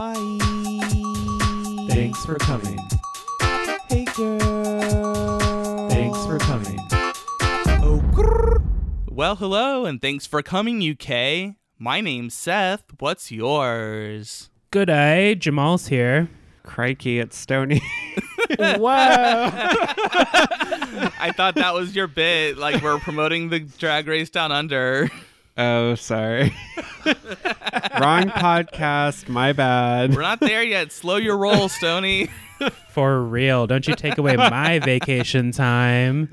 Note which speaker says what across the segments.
Speaker 1: Hi.
Speaker 2: Thanks for coming.
Speaker 1: Hey, girl.
Speaker 2: Thanks for coming.
Speaker 1: Oh, grrr.
Speaker 3: Well, hello, and thanks for coming, UK. My name's Seth. What's yours?
Speaker 4: Good day, Jamal's here.
Speaker 5: Crikey, it's Stony.
Speaker 4: Whoa!
Speaker 3: I thought that was your bit. Like, we're promoting the drag race down under.
Speaker 5: oh, sorry. Wrong podcast. My bad.
Speaker 3: We're not there yet. Slow your roll, Stony.
Speaker 4: For real, don't you take away my vacation time.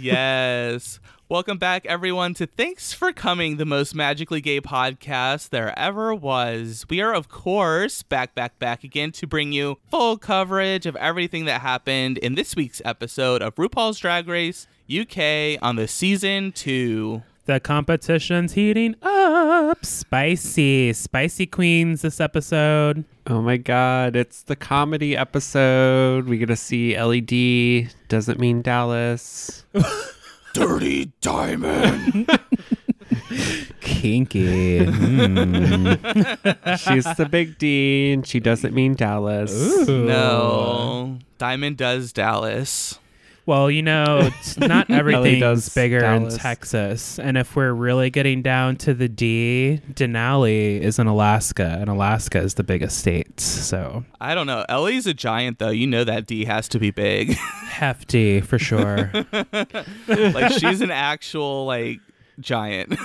Speaker 3: yes. Welcome back, everyone, to Thanks for Coming, the most magically gay podcast there ever was. We are, of course, back, back, back again to bring you full coverage of everything that happened in this week's episode of RuPaul's Drag Race UK on the season two.
Speaker 4: The competition's heating up. Spicy, spicy queens this episode.
Speaker 5: Oh my god, it's the comedy episode. We get to see LED. Doesn't mean Dallas.
Speaker 3: Dirty Diamond.
Speaker 4: Kinky. Mm.
Speaker 5: She's the big D, and she doesn't mean Dallas.
Speaker 4: Ooh.
Speaker 3: no. Diamond does Dallas.
Speaker 4: Well, you know, it's not everything's
Speaker 5: does
Speaker 4: bigger
Speaker 5: Dallas.
Speaker 4: in Texas. And if we're really getting down to the D, Denali is in Alaska, and Alaska is the biggest state. So
Speaker 3: I don't know. Ellie's a giant, though. You know that D has to be big.
Speaker 4: hefty for sure.
Speaker 3: like, she's an actual, like, giant.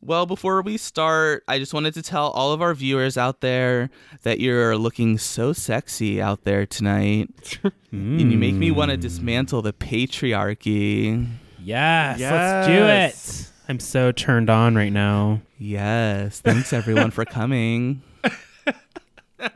Speaker 3: Well, before we start, I just wanted to tell all of our viewers out there that you're looking so sexy out there tonight. And you make me want to hmm. dismantle the patriarchy.
Speaker 4: Yes, let's do it. I'm so turned on right now.
Speaker 3: Yes. Thanks everyone for coming.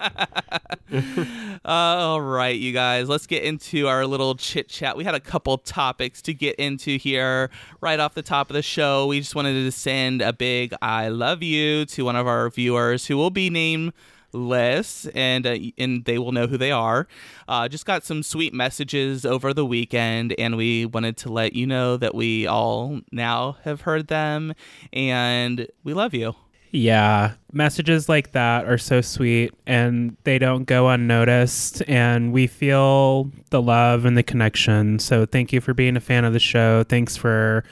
Speaker 3: All right, you guys, let's get into our little chit chat. We had a couple topics to get into here right off the top of the show. We just wanted to send a big I love you to one of our viewers who will be nameless and uh, and they will know who they are. Uh, just got some sweet messages over the weekend, and we wanted to let you know that we all now have heard them, and we love you.
Speaker 4: Yeah, messages like that are so sweet and they don't go unnoticed. And we feel the love and the connection. So thank you for being a fan of the show. Thanks for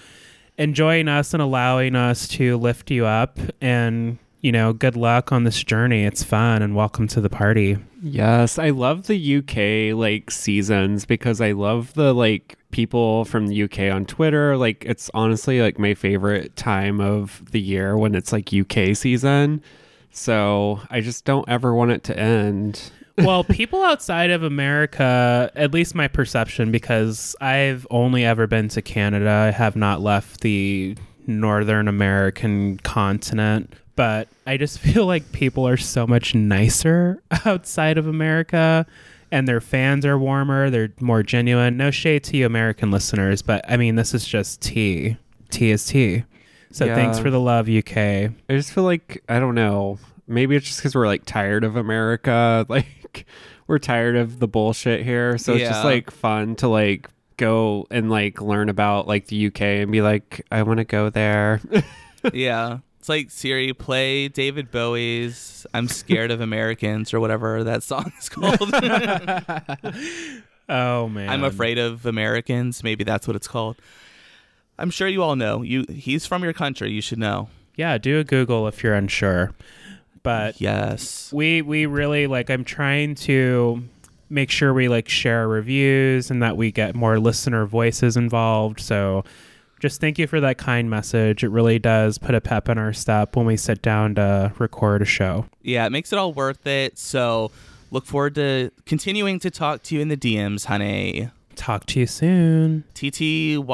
Speaker 4: enjoying us and allowing us to lift you up. And, you know, good luck on this journey. It's fun and welcome to the party.
Speaker 5: Yes, I love the UK like seasons because I love the like people from the UK on Twitter. Like it's honestly like my favorite time of the year when it's like UK season. So I just don't ever want it to end.
Speaker 4: well, people outside of America, at least my perception, because I've only ever been to Canada, I have not left the Northern American continent. But I just feel like people are so much nicer outside of America and their fans are warmer. They're more genuine. No shade to you, American listeners, but I mean, this is just tea. Tea is tea. So
Speaker 5: Yeah.
Speaker 4: thanks for the love, UK.
Speaker 5: I just feel like I don't know. Maybe it's just because we're like tired of America. Like we're tired of the bullshit here. So it's just like fun to like go and like learn about like the UK and be like, I want to go there.
Speaker 3: yeah. It's like Siri, play David Bowie's I'm Scared of Americans or whatever that song is called.
Speaker 4: Oh, man.
Speaker 3: I'm afraid of Americans. Maybe that's what it's called. I'm sure you all know. You he's from your country, you should know.
Speaker 4: Yeah, do a Google if you're unsure. But
Speaker 3: Yes.
Speaker 4: we we really like I'm trying to make sure we like share reviews and that we get more listener voices involved. So just thank you for that kind message. It really does put a pep in our step when we sit down to record a show.
Speaker 3: Yeah, it makes it all worth it. So look forward to continuing to talk to you in the DMs, honey.
Speaker 4: Talk to you soon.
Speaker 3: TTYS,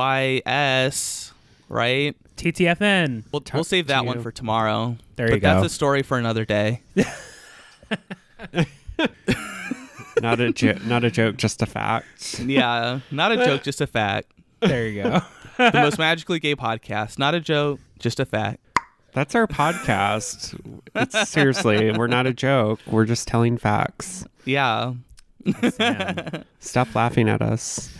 Speaker 3: right?
Speaker 4: TTFN.
Speaker 3: We'll, we'll save that one for tomorrow.
Speaker 4: There
Speaker 3: but
Speaker 4: you go.
Speaker 3: that's a story for another day.
Speaker 5: not a jo- not a joke, just a fact.
Speaker 3: yeah, not a joke, just a fact.
Speaker 4: There you go.
Speaker 3: The most magically gay podcast. Not a joke, just a fact.
Speaker 5: That's our podcast. It's, seriously, we're not a joke. We're just telling facts.
Speaker 3: Yeah.
Speaker 4: Man.
Speaker 5: Stop laughing at us.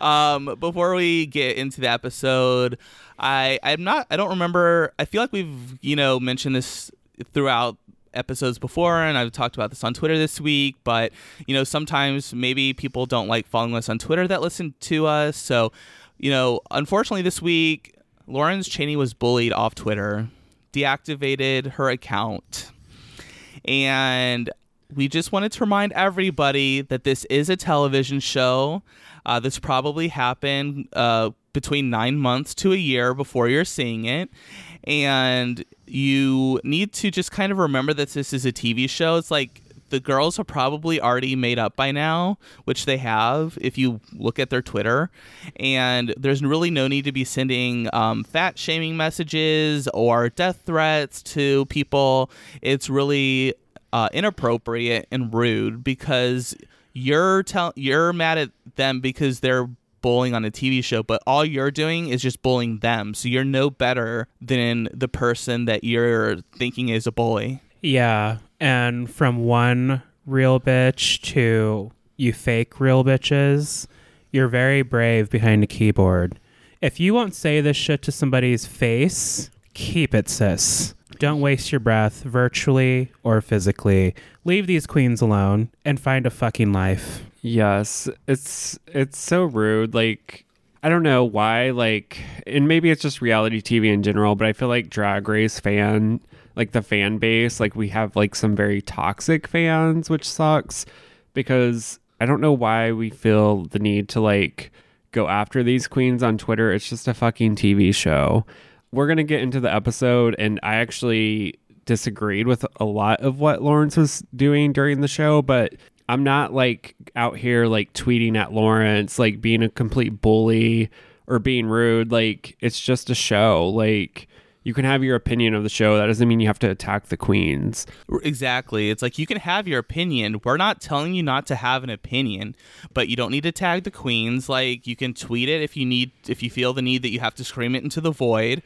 Speaker 3: um, before we get into the episode, I I'm not I don't remember. I feel like we've you know mentioned this throughout episodes before and I've talked about this on Twitter this week, but you know, sometimes maybe people don't like following us on Twitter that listen to us. So, you know, unfortunately this week Lawrence Chaney was bullied off Twitter, deactivated her account. And we just wanted to remind everybody that this is a television show. Uh, this probably happened uh, between nine months to a year before you're seeing it. And you need to just kind of remember that this is a TV show. It's like the girls are probably already made up by now, which they have if you look at their Twitter. And there's really no need to be sending um, fat shaming messages or death threats to people. It's really uh, inappropriate and rude because you're tell you're mad at them because they're bullying on a TV show, but all you're doing is just bullying them. So you're no better than the person that you're thinking is a bully.
Speaker 4: Yeah, and from one real bitch to you fake real bitches, you're very brave behind a keyboard. If you won't say this shit to somebody's face, keep it, sis. Don't waste your breath, virtually or physically. Leave these queens alone and find a fucking life.
Speaker 5: Yes, it's it's so rude. Like I don't know why. Like, and maybe it's just reality TV in general, but I feel like Drag Race fan, like the fan base, like we have like some very toxic fans, which sucks because I don't know why we feel the need to like go after these queens on Twitter. It's just a fucking TV show. We're gonna get into the episode, and I actually disagreed with a lot of what Lawrence was doing during the show, but I'm not like out here like tweeting at Lawrence, like being a complete bully or being rude. Like it's just a show. Like you can have your opinion of the show. That doesn't mean you have to attack the queens.
Speaker 3: Exactly. It's like you can have your opinion. We're not telling you not to have an opinion, but you don't need to tag the queens. Like you can tweet it if you need if you feel the need that you have to scream it into the void.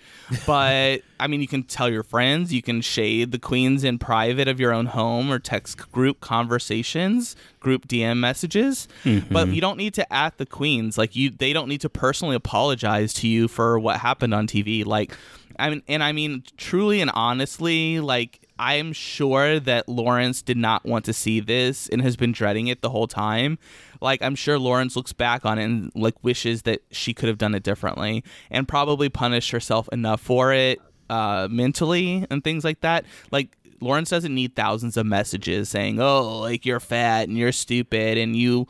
Speaker 3: But I mean, you can tell your friends, you can shade the queens in private of your own home or text group conversations, group DM messages, mm-hmm. but you don't need to at the queens. Like you they don't need to personally apologize to you for what happened on TV. Like I mean, and I mean, truly and honestly, like I'm sure that Lawrence did not want to see this and has been dreading it the whole time. Like I'm sure Lawrence looks back on it and like wishes that she could have done it differently and probably punished herself enough for it uh, mentally and things like that. Like Lawrence doesn't need thousands of messages saying, "Oh, like you're fat and you're stupid and you."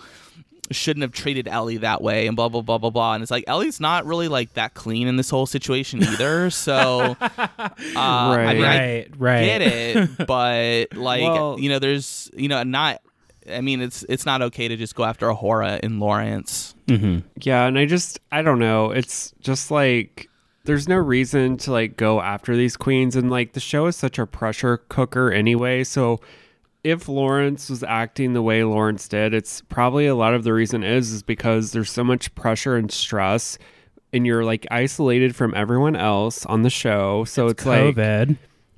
Speaker 3: Shouldn't have treated Ellie that way and blah blah blah blah blah. And it's like Ellie's not really like that clean in this whole situation either. So uh, I mean, I
Speaker 4: Right, right.
Speaker 3: get it, but like
Speaker 5: Well-
Speaker 3: you know, there's you know not. I mean, it's it's not okay to just go after A'Whora in Lawrence.
Speaker 4: Mm-hmm.
Speaker 5: Yeah, and I just I don't know. It's just like there's no reason to like go after these queens and like the show is such a pressure cooker anyway. So if Lawrence was acting the way Lawrence did, it's probably a lot of the reason is is because there's so much pressure and stress and you're like isolated from everyone else on the show. So it's, like
Speaker 4: COVID.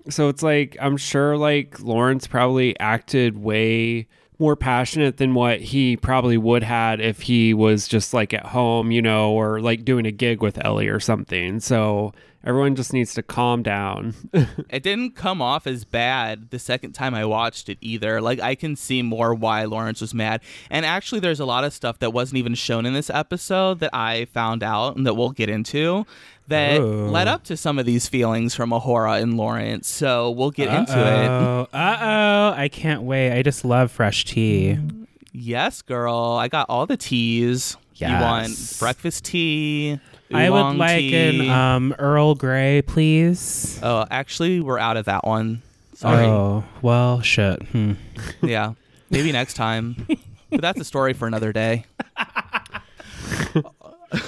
Speaker 5: so it's like I'm sure like Lawrence probably acted way more passionate than what he probably would had if he was just like at home, you know, or like doing a gig with Ellie or something. So everyone just needs to calm down.
Speaker 3: It didn't come off as bad the second time I watched it either. Like I can see more why Lawrence was mad. And actually there's a lot of stuff that wasn't even shown in this episode that I found out and that we'll get into that
Speaker 4: Oh.
Speaker 3: led up to some of these feelings from A'Whora and Lawrence. So we'll get into it.
Speaker 4: Uh oh! I can't wait. I just love fresh tea.
Speaker 3: Yes, girl. I got all the teas. You want breakfast tea?
Speaker 4: I would like
Speaker 3: tea?
Speaker 4: an um, Earl Grey, please.
Speaker 3: Oh, actually, we're out of that one. Sorry.
Speaker 4: Oh well, shit. Hmm.
Speaker 3: Yeah, maybe next time. but that's a story for another day.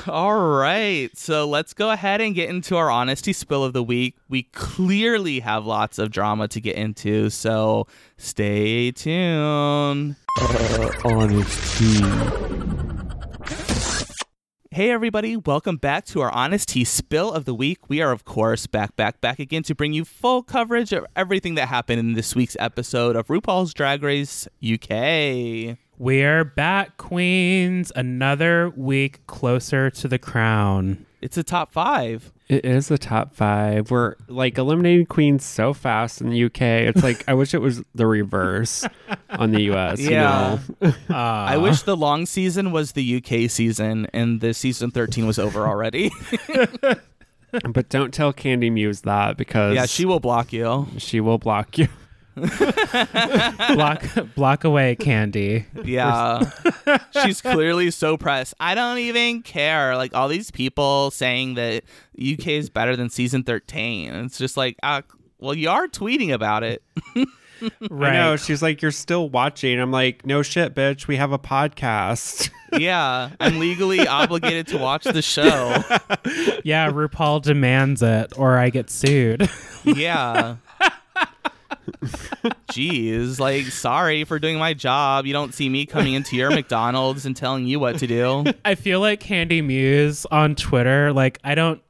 Speaker 3: All right, so let's go ahead and get into our honesty spill of the week. We clearly have lots of drama to get into, so stay tuned. Hey everybody, welcome back to our Honesty Spill of the Week. We are of course back back back again to bring you full coverage of everything that happened in this week's episode of RuPaul's Drag Race UK.
Speaker 4: We're back, Queens. Another week closer to the crown.
Speaker 3: It's a top five.
Speaker 5: It is the top five. We're like eliminating queens so fast in the UK. It's like I wish it was the reverse on the US.
Speaker 3: Yeah.
Speaker 5: You know?
Speaker 3: I wish the long season was the UK season and the season 13 was over already.
Speaker 5: But don't tell Kandy Muse that because
Speaker 3: yeah, she will block you.
Speaker 5: she will block you.
Speaker 4: block block away, Kandy.
Speaker 3: Yeah. She's clearly so pressed. I don't even care. Like all these people saying that UK is better than season 13. It's just like, uh, well, you are tweeting about it.
Speaker 4: Right.
Speaker 5: I know. She's like, You're still watching. I'm like, No shit, bitch. We have a podcast.
Speaker 3: yeah. I'm legally obligated to watch the show.
Speaker 4: Yeah, RuPaul demands it, or I get sued.
Speaker 3: Yeah. Jeez, like sorry for doing my job. You don't see me coming into your McDonald's and telling you what to do.
Speaker 4: I feel like Kandy Muse on Twitter, like I don't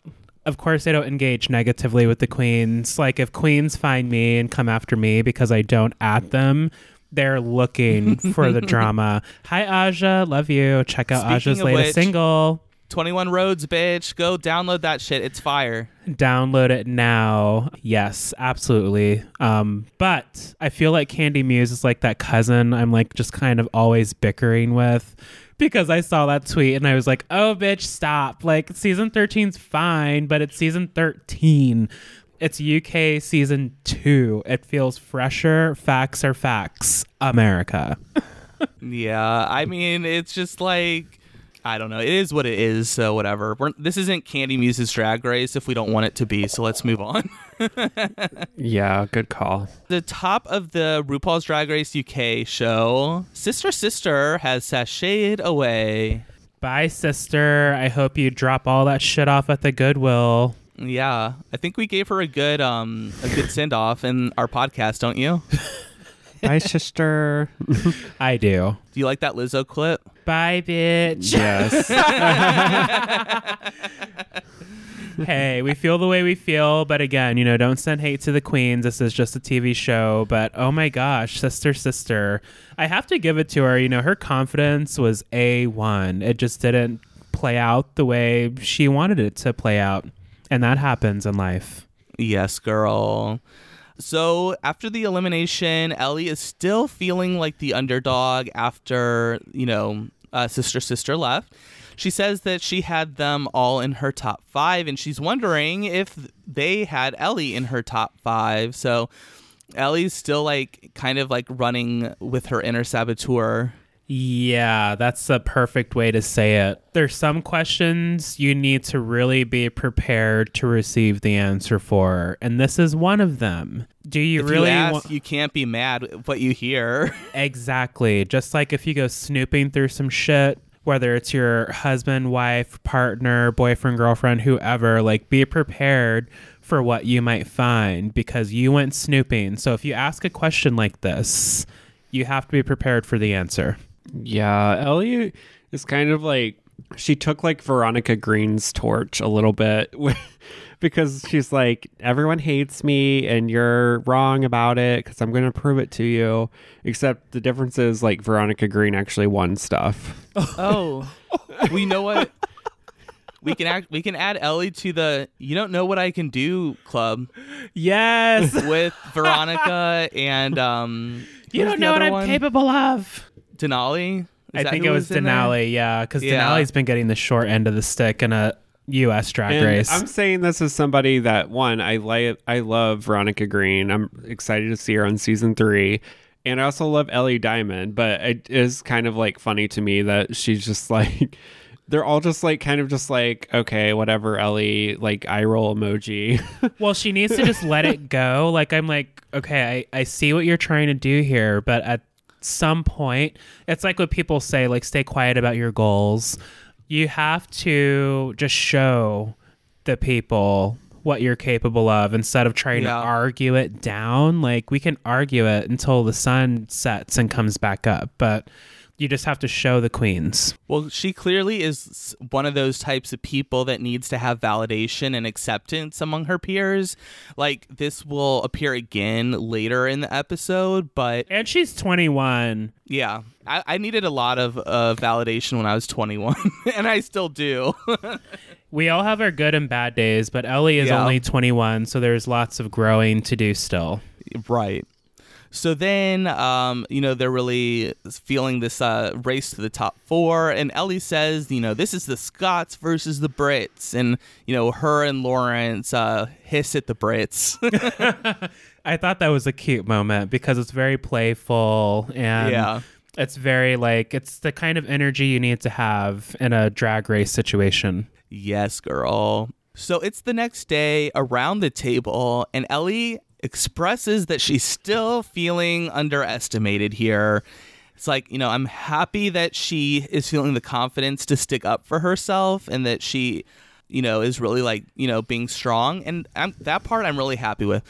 Speaker 4: of course I don't engage negatively with the queens. Like if queens find me and come after me because I don't at them, they're looking for the drama. Hi Aja, love you. Check out
Speaker 3: Speaking
Speaker 4: Aja's latest
Speaker 3: which-
Speaker 4: single.
Speaker 3: 21 Roads, bitch. Go download that shit. It's fire.
Speaker 4: Download it now. Yes, absolutely. Um, but I feel like Kandy Muse is like that cousin I'm like just kind of always bickering with because I saw that tweet and I was like, oh, bitch, stop. Like, season 13's fine, but it's season 13. It's UK season two. It feels fresher. Facts are facts. America.
Speaker 3: Yeah, I mean, it's just like I don't know. It is what it is. So whatever. We're, this isn't Kandy Muse's Drag Race if we don't want it to be. So let's move on.
Speaker 5: yeah, good call.
Speaker 3: the top of the RuPaul's Drag Race UK show, Sister Sister has sashayed away.
Speaker 4: Bye, sister. I hope you drop all that shit off at the Goodwill.
Speaker 3: Yeah, I think we gave her a good um a good send off in our podcast, don't you?
Speaker 5: Bye, sister.
Speaker 4: I do.
Speaker 3: Do you like that Lizzo clip?
Speaker 4: Bye, bitch.
Speaker 5: yes.
Speaker 4: hey, we feel the way we feel, but again, you know, don't send hate to the queens. This is just a TV show, but oh my gosh, sister, sister. I have to give it to her. You know, her confidence was A1. It just didn't play out the way she wanted it to play out. And that happens in life.
Speaker 3: Yes, girl. So after the elimination, Ellie is still feeling like the underdog after, you know, uh, Sister Sister left. She says that she had them all in her top five, and she's wondering if they had Ellie in her top five. So Ellie's still like kind of like running with her inner saboteur.
Speaker 4: Yeah, that's the perfect way to say it. There's some questions you need to really be prepared to receive the answer for, and this is one of them. Do you
Speaker 3: If
Speaker 4: really
Speaker 3: you ask,
Speaker 4: wa-
Speaker 3: you can't be mad at what you hear.
Speaker 4: Exactly. Just like if you go snooping through some shit, whether it's your husband, wife, partner, boyfriend, girlfriend, whoever, like be prepared for what you might find because you went snooping. So if you ask a question like this, you have to be prepared for the answer.
Speaker 5: Yeah, Ellie is kind of like she took like Veronica Green's torch a little bit because she's like everyone hates me and you're wrong about it cuz I'm going to prove it to you. Except the difference is like Veronica Green actually won stuff.
Speaker 3: Oh, we know what. We can act. We can add Ellie to the "You don't know what I can do" club
Speaker 4: Yes.
Speaker 3: with Veronica and um.
Speaker 4: you don't know what I'm
Speaker 3: one?
Speaker 4: capable of.
Speaker 3: Denali. Is
Speaker 4: I think it was
Speaker 3: in there?
Speaker 4: Denali, yeah, because
Speaker 3: Yeah.
Speaker 4: Denali's been getting the short end of the stick in a U.S. drag
Speaker 5: And
Speaker 4: race.
Speaker 5: I'm saying this as somebody that one I like I love Veronica Green. I'm excited to see her on season 3. And I also love Ellie Diamond, but it is kind of like funny to me that she's just like they're all just like kind of just like okay, whatever Ellie like eye roll emoji.
Speaker 4: Well, she needs to just let it go. Like I'm like, okay, I, I see what you're trying to do here, but at some point, it's like what people say, like stay quiet about your goals. You have to just show the people what you're capable of instead of trying
Speaker 3: Yeah.
Speaker 4: to argue it down. Like we can argue it until the sun sets and comes back up, but you just have to show the queens.
Speaker 3: Well, she clearly is one of those types of people that needs to have validation and acceptance among her peers. Like this will appear again later in the episode, but
Speaker 4: And she's 21.
Speaker 3: yeah, I, I needed a lot of uh, validation when I was 21, and I still do.
Speaker 4: We all have our good and bad days, but Ellie is
Speaker 3: Yeah.
Speaker 4: only 21, so there's lots of growing to do still.
Speaker 3: right. So then, um, you know, they're really feeling this uh, race to the top four, and Ellie says, you know, this is the Scots versus the Brits, and you know, her and Lawrence uh, hiss at the Brits.
Speaker 4: I thought that was a cute moment because it's very playful and
Speaker 3: Yeah.
Speaker 4: it's very like it's the kind of energy you need to have in a drag race situation.
Speaker 3: Yes, girl. So it's the next day around the table, and Ellie expresses that she's still feeling underestimated here. It's like, you know, I'm happy that she is feeling the confidence to stick up for herself and that she, you know, is really like, you know, being strong. And I'm, that part I'm really happy with.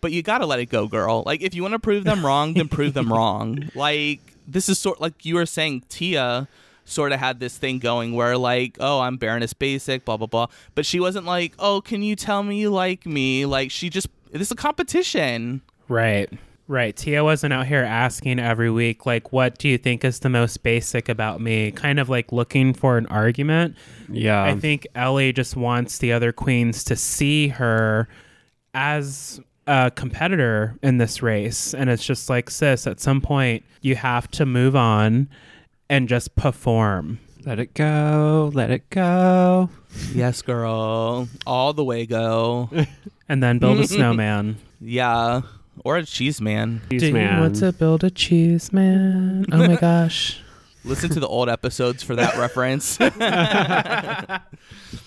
Speaker 3: But you got to let it go, girl. Like, if you want to prove them wrong, then prove them wrong. Like, this is sort like you were saying, Tia sort of had this thing going where like oh i'm baroness basic blah blah blah but she wasn't like oh can you tell me you like me like she just this is a competition
Speaker 4: Right. Right. Tia wasn't out here asking every week, like, what do you think is the most basic about me? Kind of like looking for an argument.
Speaker 5: Yeah.
Speaker 4: I think Ellie just wants the other queens to see her as a competitor in this race. And it's just like, sis, at some point, you have to move on and just perform.
Speaker 5: let it go. Let it go.
Speaker 3: yes girl all the way go
Speaker 4: And then build a snowman.
Speaker 3: yeah or a cheese man
Speaker 5: Cheese
Speaker 4: Do
Speaker 5: man.
Speaker 4: you want to build a cheese man? Oh my gosh.
Speaker 3: listen to the old episodes for that reference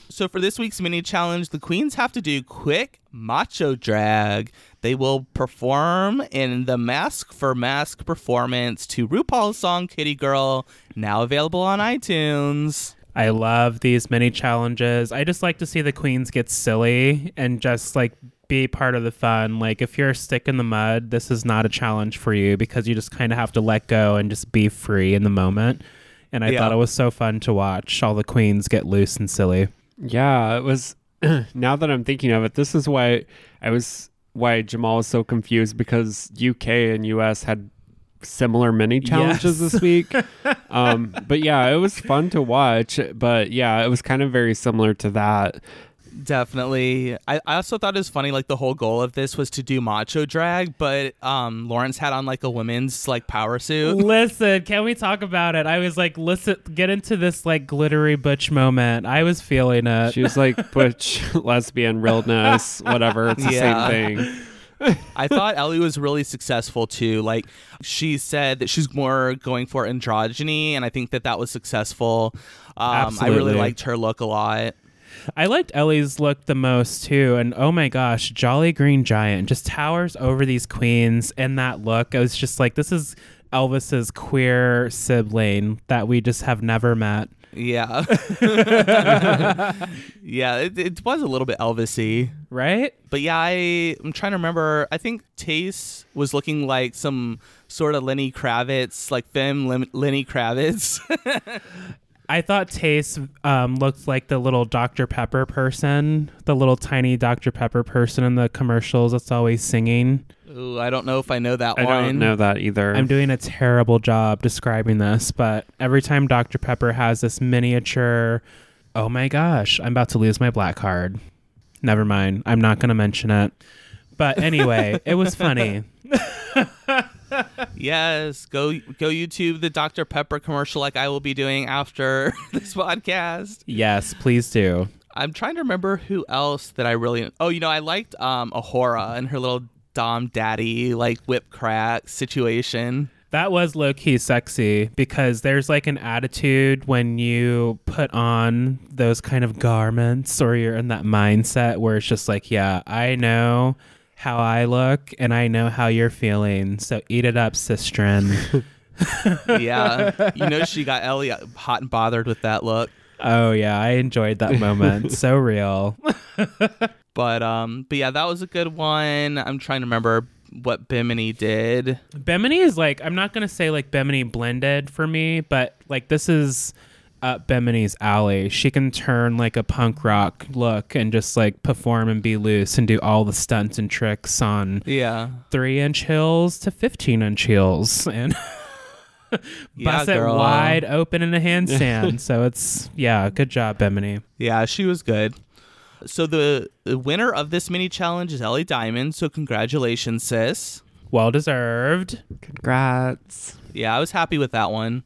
Speaker 3: so for this week's mini challenge the queens have to do quick macho drag they will perform in the mask for mask performance to rupaul's song kitty girl now available on itunes
Speaker 4: I love these mini challenges. I just like to see the queens get silly and just like be part of the fun. Like if you're a stick in the mud, this is not a challenge for you because you just kind of have to let go and just be free in the moment. And I
Speaker 3: Yeah.
Speaker 4: thought it was so fun to watch all the queens get loose and silly.
Speaker 5: Yeah, it was. now that I'm thinking of it, this is why I was why Jamal is so confused because UK and US had similar mini challenges
Speaker 4: Yes.
Speaker 5: this week. um, but yeah, it was fun to watch. But yeah, it was kind of very similar to that.
Speaker 3: Definitely. I, I also thought it was funny, like the whole goal of this was to do macho drag, but um Lawrence had on like a women's like power suit.
Speaker 4: listen, can we talk about it? I was like, listen, get into this like glittery butch moment. I was feeling it.
Speaker 5: She was like butch, lesbian, realness, whatever. It's the
Speaker 3: Yeah.
Speaker 5: same thing.
Speaker 3: I thought Ellie was really successful too. Like she said that she's more going for androgyny, and I think that that was successful. Um, I really liked her look a lot.
Speaker 4: I liked Ellie's look the most too, and oh my gosh, Jolly Green Giant just towers over these queens in that look. I was just like, this is Elvis's queer sibling that we just have never met.
Speaker 3: Yeah, yeah, it, it was a little bit Elvisy.
Speaker 4: Right?
Speaker 3: But yeah, I, I'm trying to remember. I think Tayce was looking like some sort of Lenny Kravitz, like femme Len- Lenny Kravitz.
Speaker 4: I thought Tayce um, looked like the little Dr. Pepper person, the little tiny Dr. Pepper person in the commercials that's always singing.
Speaker 3: Ooh, I don't know if I know that
Speaker 5: I
Speaker 3: one.
Speaker 5: don't know that either.
Speaker 4: I'm doing a terrible job describing this, but every time Dr. Pepper has this miniature, oh my gosh, I'm about to lose my black card. Never mind. I'm not going to mention it. But anyway, it was funny.
Speaker 3: Yes, go go YouTube the Dr Pepper commercial like I will be doing after this podcast.
Speaker 4: Yes, please do.
Speaker 3: I'm trying to remember who else that I really. Oh, you know, I liked um A'Whora and her little Dom Daddy like whip crack situation.
Speaker 4: That was low key sexy because there's like an attitude when you put on those kind of garments or you're in that mindset where it's just like, yeah, I know how I look and I know how you're feeling. So eat it up, sistren.
Speaker 3: Yeah, you know she got Ellie hot and bothered with that look.
Speaker 4: oh, yeah, I enjoyed that moment. so real.
Speaker 3: But um, but yeah, that was a good one. I'm trying to remember what Bimini did.
Speaker 4: Bimini is like I'm not gonna say like Bimini blended for me, but like this is up Bimini's alley. She can turn like a punk rock look and just like perform and be loose and do all the stunts and tricks on
Speaker 3: Yeah.
Speaker 4: three inch hills to fifteen inch hills and
Speaker 3: Yeah,
Speaker 4: bust it
Speaker 3: girl.
Speaker 4: wide open in a handstand. so it's yeah, good job, Bimini.
Speaker 3: Yeah, she was good. So the, the winner of this mini challenge is Ellie Diamond. So congratulations, sis.
Speaker 4: Well deserved.
Speaker 5: Congrats.
Speaker 3: Yeah, I was happy with that one.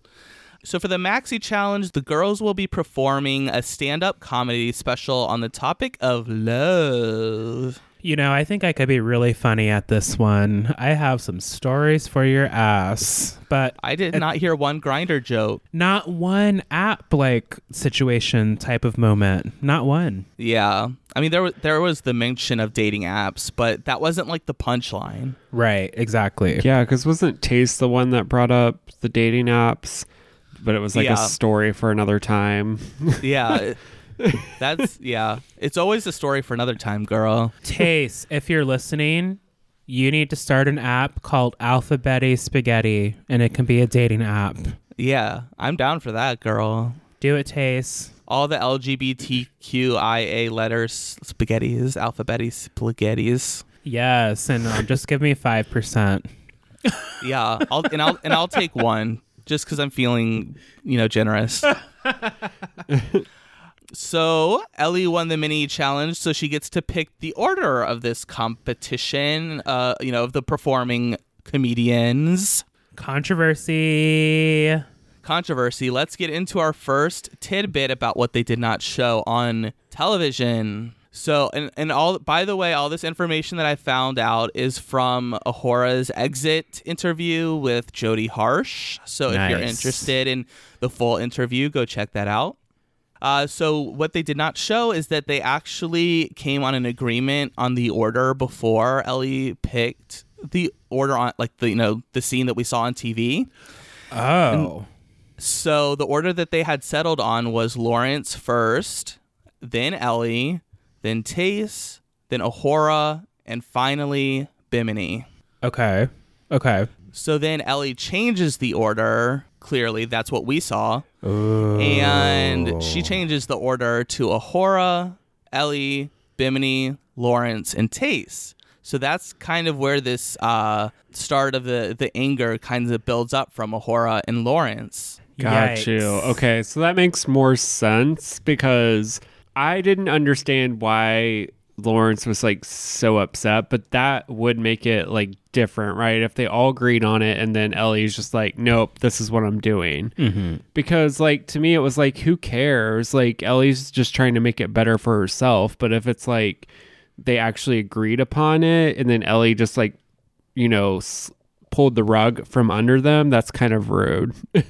Speaker 3: So for the Maxi Challenge, the girls will be performing a stand-up comedy special on the topic of love.
Speaker 4: You know, I think I could be really funny at this one. I have some stories for your ass, but
Speaker 3: I did not hear one Grindr joke.
Speaker 4: not one app like situation type of moment. Not one.
Speaker 3: Yeah, I mean there was there was the mention of dating apps, but that wasn't like the punchline.
Speaker 4: Right, exactly.
Speaker 5: Yeah, because wasn't Tayce the one that brought up the dating apps? But it was like
Speaker 3: Yeah.
Speaker 5: a story for another time.
Speaker 3: Yeah, that's yeah. It's always a story for another time, girl.
Speaker 4: Tayce, if you're listening, you need to start an app called Alphabetti Spaghetti, and it can be a dating app.
Speaker 3: Yeah, I'm down for that, girl.
Speaker 4: Do it, Tayce.
Speaker 3: All the LGBTQIA letters, spaghettis, alphabetti spaghettis.
Speaker 4: Yes, and uh, just give me five percent.
Speaker 3: Yeah, I'll, and I'll and I'll take one just because I'm feeling, you know, generous. so Ellie won the mini challenge, so she gets to pick the order of this competition. Uh, you know, of the performing comedians.
Speaker 4: Controversy.
Speaker 3: Controversy. Let's get into our first tidbit about what they did not show on television. So, and, and all, by the way, all this information that I found out is from A'Whora's exit interview with Jodie Harsh. So, if you're interested in the full interview, go check that out. Uh, so, what they did not show is that they actually came on an agreement on the order before Ellie picked the order on, like the you know the scene that we saw on TV.
Speaker 4: Oh.
Speaker 3: So the order that they had settled on was Lawrence first, then Ellie, then Tayce, then A'Whora, and finally Bimini.
Speaker 4: Okay. Okay.
Speaker 3: So then Ellie changes the order. Clearly, that's what we saw. And she changes the order to A'Whora, Ellie, Bimini, Lawrence, and Tayce. So that's kind of where this uh, start of the, the anger kind of builds up from A'Whora and Lawrence.
Speaker 5: Got you. Okay, so that makes more sense because I didn't understand why Lawrence was like so upset, but that would make it like different, right? If they all agreed on it and then Ellie's just like, nope, this is what I'm doing.
Speaker 4: Mm-hmm.
Speaker 5: Because like to me, it was like, who cares? Like Ellie's just trying to make it better for herself. But if it's like they actually agreed upon it and then Ellie just like, you know, s- pulled the rug from under them, that's kind of rude.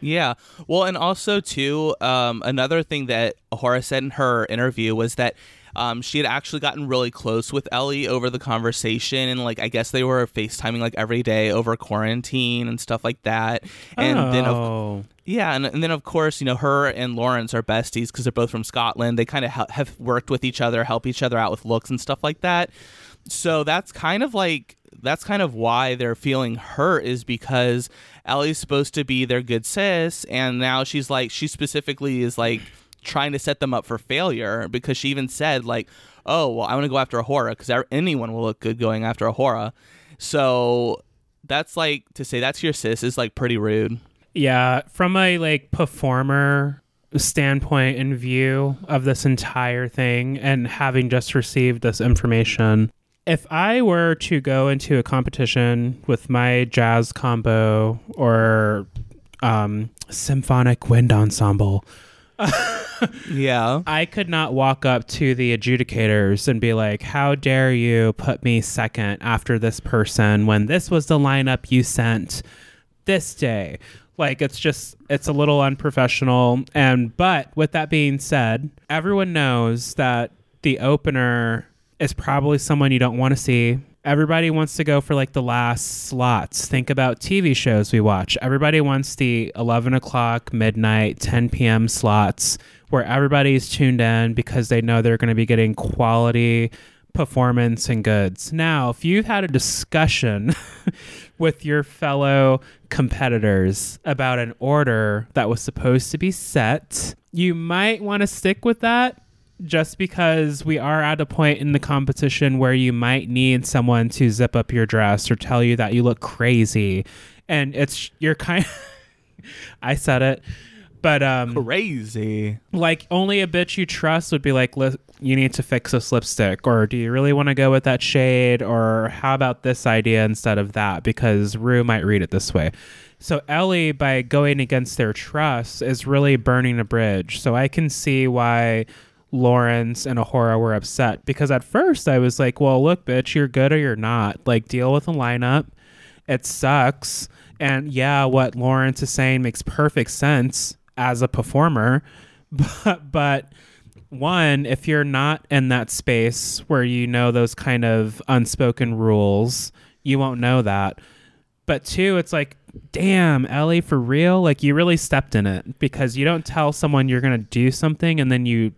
Speaker 3: Yeah. Well, and also too, um, another thing that A'Whora said in her interview was that um, she had actually gotten really close with Ellie over the conversation, and like I guess they were FaceTiming like every day over quarantine and stuff like that. And then of
Speaker 4: oh.
Speaker 3: yeah, and, and then of course, you know, her and Lawrence are besties because they're both from Scotland. They kind of ha- have worked with each other, help each other out with looks and stuff like that. So that's kind of like that's kind of why they're feeling hurt is because Ellie's supposed to be their good sis, and now she's like she specifically is like trying to set them up for failure because she even said like, "Oh, well, I want to go after A'Whora because anyone will look good going after A'Whora." So that's like to say that's your sis is like pretty rude.
Speaker 4: Yeah, from a like performer standpoint and view of this entire thing and having just received this information, if I were to go into a competition with my jazz combo or um, symphonic wind ensemble,
Speaker 3: Yeah.
Speaker 4: I could not walk up to the adjudicators and be like, How dare you put me second after this person when this was the lineup you sent this day? Like, it's just, it's a little unprofessional. And, but with that being said, everyone knows that the opener is probably someone you don't want to see. Everybody wants to go for like the last slots. Think about TV shows we watch. Everybody wants the 11 o'clock, midnight, 10 p.m. slots where everybody's tuned in because they know they're going to be getting quality performance and goods. Now, if you've had a discussion with your fellow competitors about an order that was supposed to be set, you might want to stick with that just because we are at a point in the competition where you might need someone to zip up your dress or tell you that you look crazy. And it's you're kind I said it. But um
Speaker 3: Crazy.
Speaker 4: like only a bitch you trust would be like you need to fix this lipstick or do you really want to go with that shade or how about this idea instead of that because rue might read it this way so ellie by going against their trust is really burning a bridge so i can see why lawrence and A'Whora were upset because at first i was like well look bitch you're good or you're not. Like deal with the lineup. It sucks. And yeah what lawrence is saying makes perfect sense as a performer. But but one if you're not in that space where you know those kind of unspoken rules you won't know that. But two it's like damn ellie for real? Like you really stepped in it because you don't tell someone you're going to do something and then you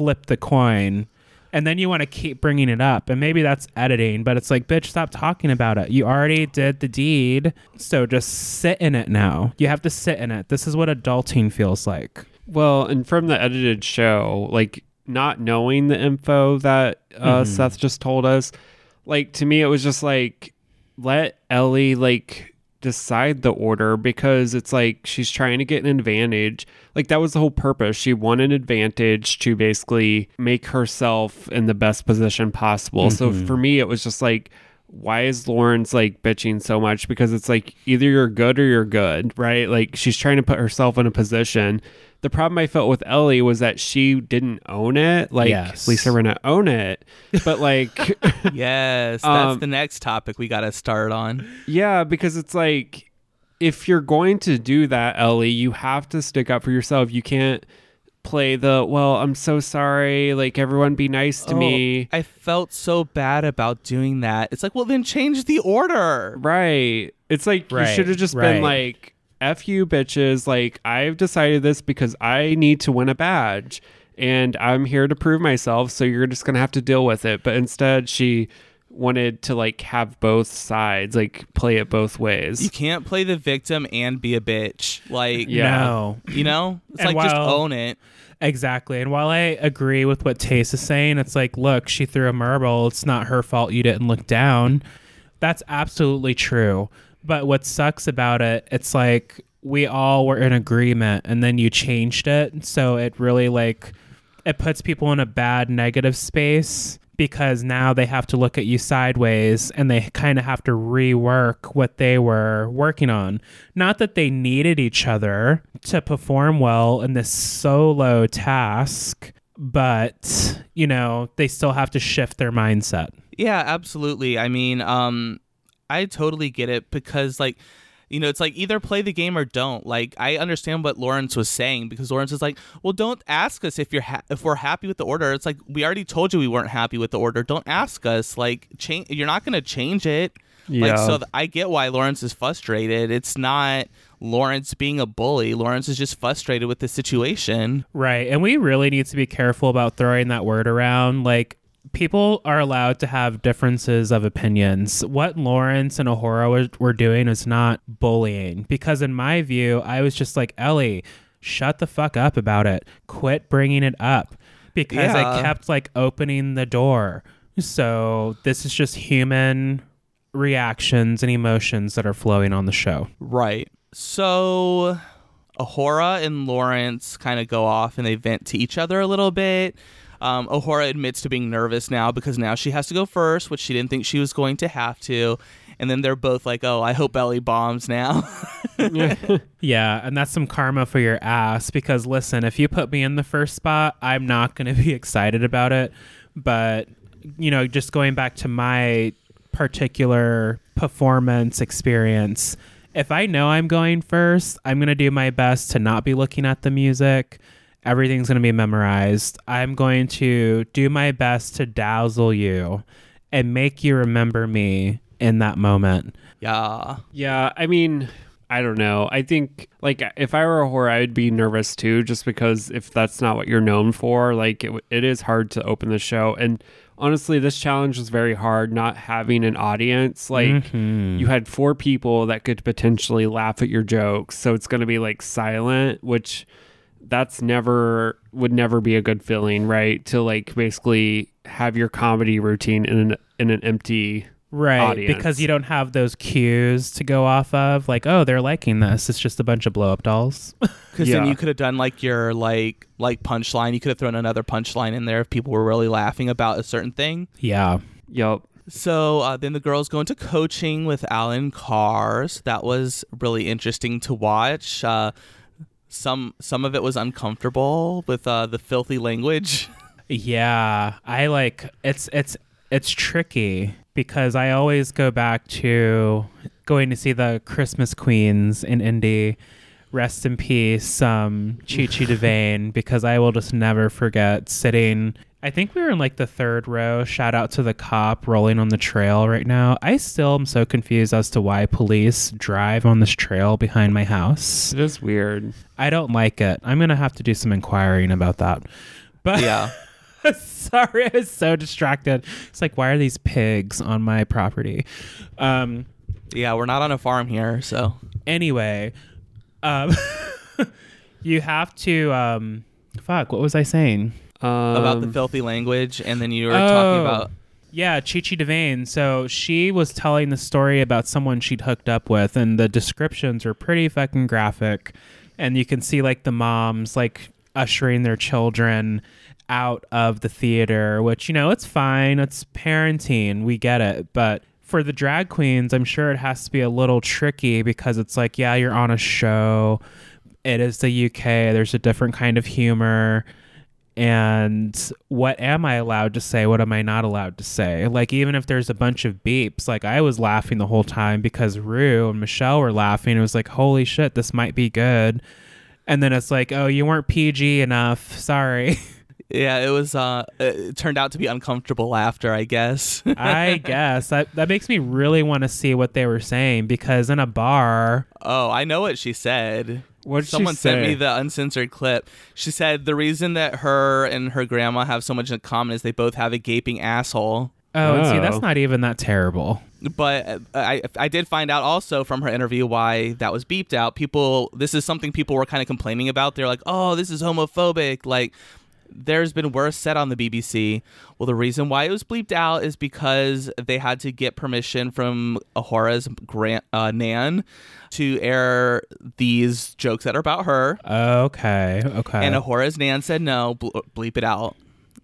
Speaker 4: flip the coin and then you want to keep bringing it up and maybe that's editing but it's like bitch stop talking about it. You already did the deed so just sit in it now. You have to sit in it. This is what adulting feels like.
Speaker 5: Well, and from the edited show, like not knowing the info that uh, Seth just told us, like to me, it was just like let Ellie like decide the order because it's like she's trying to get an advantage. Like that was the whole purpose. She won an advantage to basically make herself in the best position possible. So mm-hmm. for me, it was just like. Why is Lawrence's like bitching so much? Because it's like either you're good or you're good, right? Like she's trying to put herself in a position the problem I felt with Ellie was that she didn't own it. Like
Speaker 4: Yes.
Speaker 5: Lisa Rinna own it, but like,
Speaker 3: Yes, that's
Speaker 5: Um,
Speaker 3: the next topic we got to start on.
Speaker 5: yeah, because it's like if you're going to do that, Ellie, you have to stick up for yourself. You can't play the well. I'm so sorry. Like everyone, be nice to
Speaker 3: Oh,
Speaker 5: me.
Speaker 3: I felt so bad about doing that. It's like, well, then change the order.
Speaker 5: Right. It's like you should have just
Speaker 4: right.
Speaker 5: been like, F you bitches. Like, I've decided this because I need to win a badge and I'm here to prove myself. So you're just going to have to deal with it. But instead, she wanted to like have both sides, like play it both ways.
Speaker 3: You can't play the victim and be a bitch. Like,
Speaker 5: Yeah.
Speaker 4: no
Speaker 3: you know, it's
Speaker 4: And
Speaker 3: like just own it.
Speaker 4: Exactly. And while I agree with what Tayce is saying, it's like, look, she threw a marble. It's not her fault you didn't look down. That's absolutely true. But what sucks about it, it's like we all were in agreement and then you changed it. So it really like it puts people in a bad negative space because now they have to look at you sideways and they kind of have to rework what they were working on. Not that they needed each other to perform well in this solo task, but you know, they still have to shift their mindset.
Speaker 3: Yeah, absolutely. I mean, um, I totally get it because, like, you know, it's like either play the game or don't. Like, I understand what Lawrence was saying because Lawrence is like, well, don't ask us if you're ha- if we're happy with the order. It's like we already told you we weren't happy with the order. Don't ask us. Like, change. You're not going to change it. Like,
Speaker 5: Yeah.
Speaker 3: so th- I get why Lawrence is frustrated. It's not Lawrence being a bully. Lawrence is just frustrated with the situation.
Speaker 4: Right. And we really need to be careful about throwing that word around. Like, people are allowed to have differences of opinions. What Lawrence and A'Whora were, were doing is not bullying. Because, in my view, I was just like, Ellie, shut the fuck up about it. Quit bringing it up. Because I kept like opening the door. So, this is just human reactions and emotions that are flowing on the show.
Speaker 3: Right. So A'Whora and Lawrence kind of go off and they vent to each other a little bit. Um, A'Whora admits to being nervous now because now she has to go first, which she didn't think she was going to have to. And then they're both like, "Oh, I hope Ellie bombs now."
Speaker 4: Yeah, and that's some karma for your ass because listen, if you put me in the first spot, I'm not going to be excited about it. But, you know, just going back to my particular performance experience, if I know I'm going first, I'm going to do my best to not be looking at the music. Everything's going to be memorized. I'm going to do my best to dazzle you and make you remember me in that moment.
Speaker 3: yeah.
Speaker 5: Yeah, I mean, I don't know. I think like if I were A'Whora, I would be nervous too, just because if that's not what you're known for, like it, it is hard to open the show. And honestly, this challenge was very hard. Not having an audience, like
Speaker 4: Mm-hmm.
Speaker 5: you had four people that could potentially laugh at your jokes, so it's going to be like silent, which that's never would never be a good feeling, right? To like basically have your comedy routine in an in an empty
Speaker 4: right
Speaker 5: audience.
Speaker 4: because you don't have those cues to go off of like oh they're liking this it's just a bunch of blow up dolls
Speaker 3: Because then you could have done like your like like punchline. You could have thrown another punchline in there if people were really laughing about a certain thing.
Speaker 4: yeah
Speaker 5: Yup.
Speaker 3: So uh, then the girls go into coaching with Alan Carr's. That was really interesting to watch. Uh, some some of it was uncomfortable with uh, the filthy language.
Speaker 4: Yeah, I like it's it's it's tricky because I always go back to going to see the Christmas Queens in Indy. Rest in peace, um, Chi Chi DeVayne, because I will just never forget sitting. I think we were in like the third row. Shout out to the cop rolling on the trail right now. I still am so confused as to why police drive on this trail behind my house.
Speaker 5: It is weird.
Speaker 4: I don't like it. I'm gonna have to do some inquiring about that. But
Speaker 3: yeah.
Speaker 4: Sorry, I was so distracted. It's like, why are these pigs on my property? Um.
Speaker 3: Yeah, we're not on a farm here, so
Speaker 4: Anyway, um, you have to. Um. Fuck. What was I saying?
Speaker 5: Um,
Speaker 3: about the filthy language, and then you were talking
Speaker 4: Oh.
Speaker 3: about
Speaker 4: Yeah, Chi Chi DeVayne. So she was telling the story about someone she'd hooked up with, and the descriptions are pretty fucking graphic. And you can see like the moms like ushering their children out of the theater, which, you know, it's fine. It's parenting. We get it. But for the drag queens, I'm sure it has to be a little tricky because it's like, yeah, you're on a show. It is the UK. There's a different kind of humor and what am I allowed to say? What am I not allowed to say? Like, even if there's a bunch of beeps, like I was laughing the whole time because Rue and Michelle were laughing. It was like, holy shit, this might be good. And then it's like, oh, you weren't PG enough. Sorry.
Speaker 3: yeah, it was uh, it turned out to be uncomfortable laughter, I guess.
Speaker 4: I guess that that makes me really want to see what they were saying because in a bar,
Speaker 3: oh, I know what she said.
Speaker 5: What'd she
Speaker 3: Someone sent me the uncensored clip. She said the reason that her and her grandma have so much in common is they both have a gaping asshole.
Speaker 4: oh, and see,
Speaker 5: Oh.
Speaker 4: that's not even that terrible.
Speaker 3: But uh, I I did find out also from her interview why that was beeped out. People, this is something people were kind of complaining about. They're like, "Oh, this is homophobic." Like, there's been worse said on the BBC. Well, the reason why it was bleeped out is because they had to get permission from A'Whora's grand uh, nan to air these jokes that are about her.
Speaker 4: Okay, okay.
Speaker 3: And A'Whora's nan said no, ble- bleep it out.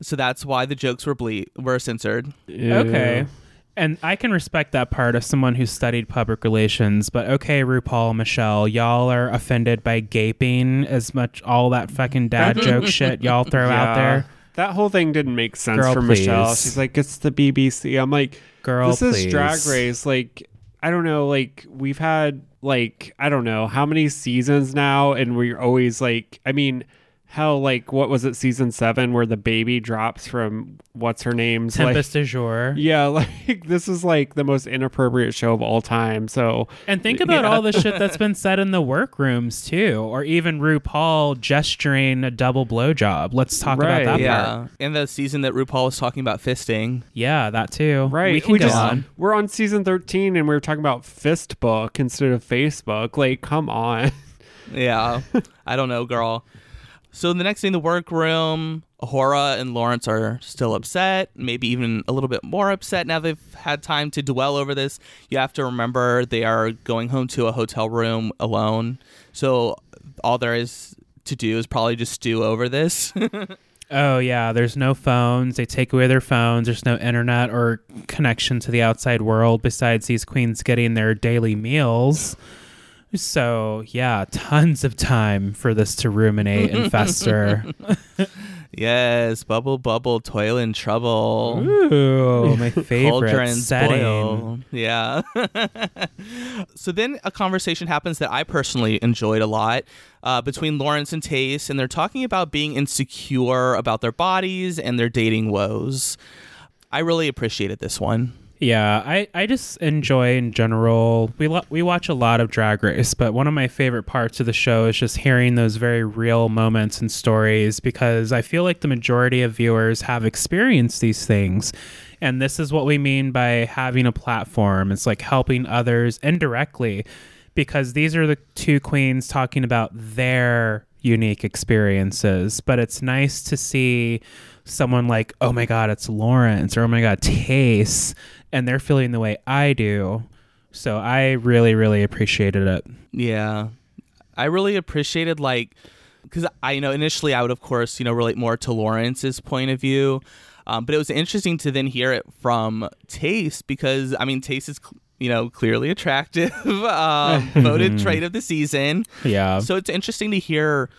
Speaker 3: So that's why the jokes were bleep were censored.
Speaker 5: Ew.
Speaker 4: Okay. And I can respect that part of someone who studied public relations, but okay, RuPaul, Michelle, y'all are offended by gaping as much all that fucking dad joke shit y'all throw out there.
Speaker 5: That whole thing didn't make sense
Speaker 4: Girl,
Speaker 5: for Michelle. She's like, it's the BBC. I'm like,
Speaker 4: Girl,
Speaker 5: this
Speaker 4: please.
Speaker 5: is Drag Race. Like, I don't know. Like, we've had like I don't know how many seasons now, and we're always like, I mean. Hell, like what was it, season seven, where the baby drops from what's her name's
Speaker 4: Tempest DuJour.
Speaker 5: Yeah, like this is like the most inappropriate show of all time. So
Speaker 4: And think about
Speaker 3: Yeah.
Speaker 4: all the shit that's been said in the workrooms too, or even RuPaul gesturing a double blowjob. Let's talk
Speaker 5: Right,
Speaker 4: about that
Speaker 3: yeah,
Speaker 4: part.
Speaker 3: and the season that RuPaul was talking about fisting.
Speaker 4: Yeah, that too.
Speaker 5: right,
Speaker 4: We can go
Speaker 5: just
Speaker 4: on.
Speaker 5: we're on season thirteen, and we are talking about Fist Book instead of Facebook. Like, come on.
Speaker 3: Yeah, I don't know, girl. So the next thing, the workroom, A'Whora and Lawrence are still upset, maybe even a little bit more upset now they've had time to dwell over this. You have to remember they are going home to a hotel room alone, so all there is to do is probably just stew over this.
Speaker 4: Oh yeah, there's no phones. They take away their phones. There's no internet or connection to the outside world besides these queens getting their daily meals. So yeah, tons of time for this to ruminate and fester.
Speaker 3: yes, bubble, bubble, toil and trouble.
Speaker 4: Ooh, my favorite
Speaker 3: Cauldrons
Speaker 4: setting.
Speaker 3: boil. Yeah. so then a conversation happens that I personally enjoyed a lot uh, between Lawrence and Tayce, and they're talking about being insecure about their bodies and their dating woes. I really appreciated this one.
Speaker 4: Yeah, I, I just enjoy in general. We lo- we watch a lot of Drag Race, but one of my favorite parts of the show is just hearing those very real moments and stories because I feel like the majority of viewers have experienced these things. And this is what we mean by having a platform. It's like helping others indirectly because these are the two queens talking about their unique experiences. But it's nice to see someone like, oh my God, it's Lawrence, or oh my God, Tayce, and they're feeling the way I do. So I really, really appreciated it.
Speaker 3: Yeah. I really appreciated like because I you know initially I would of course you know relate more to Lawrence's point of view, um, but it was interesting to then hear it from Tayce because I mean Tayce is you know clearly attractive, um, voted trade of the season,
Speaker 4: Yeah.
Speaker 3: so it's interesting to hear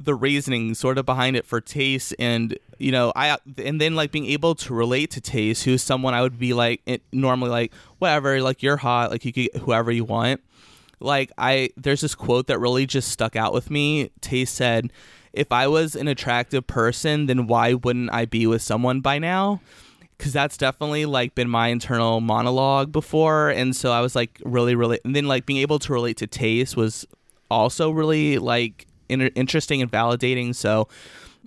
Speaker 3: the reasoning sort of behind it for Tayce and you know I and then like being able to relate to Tayce who's someone I would be like it, normally like whatever like you're hot like you could get whoever you want. Like I there's this quote that really just stuck out with me. Tayce said if I was an attractive person then why wouldn't I be with someone by now? Because that's definitely like been my internal monologue before and so i was like really really and then like being able to relate to Tayce was also really like in- interesting and validating so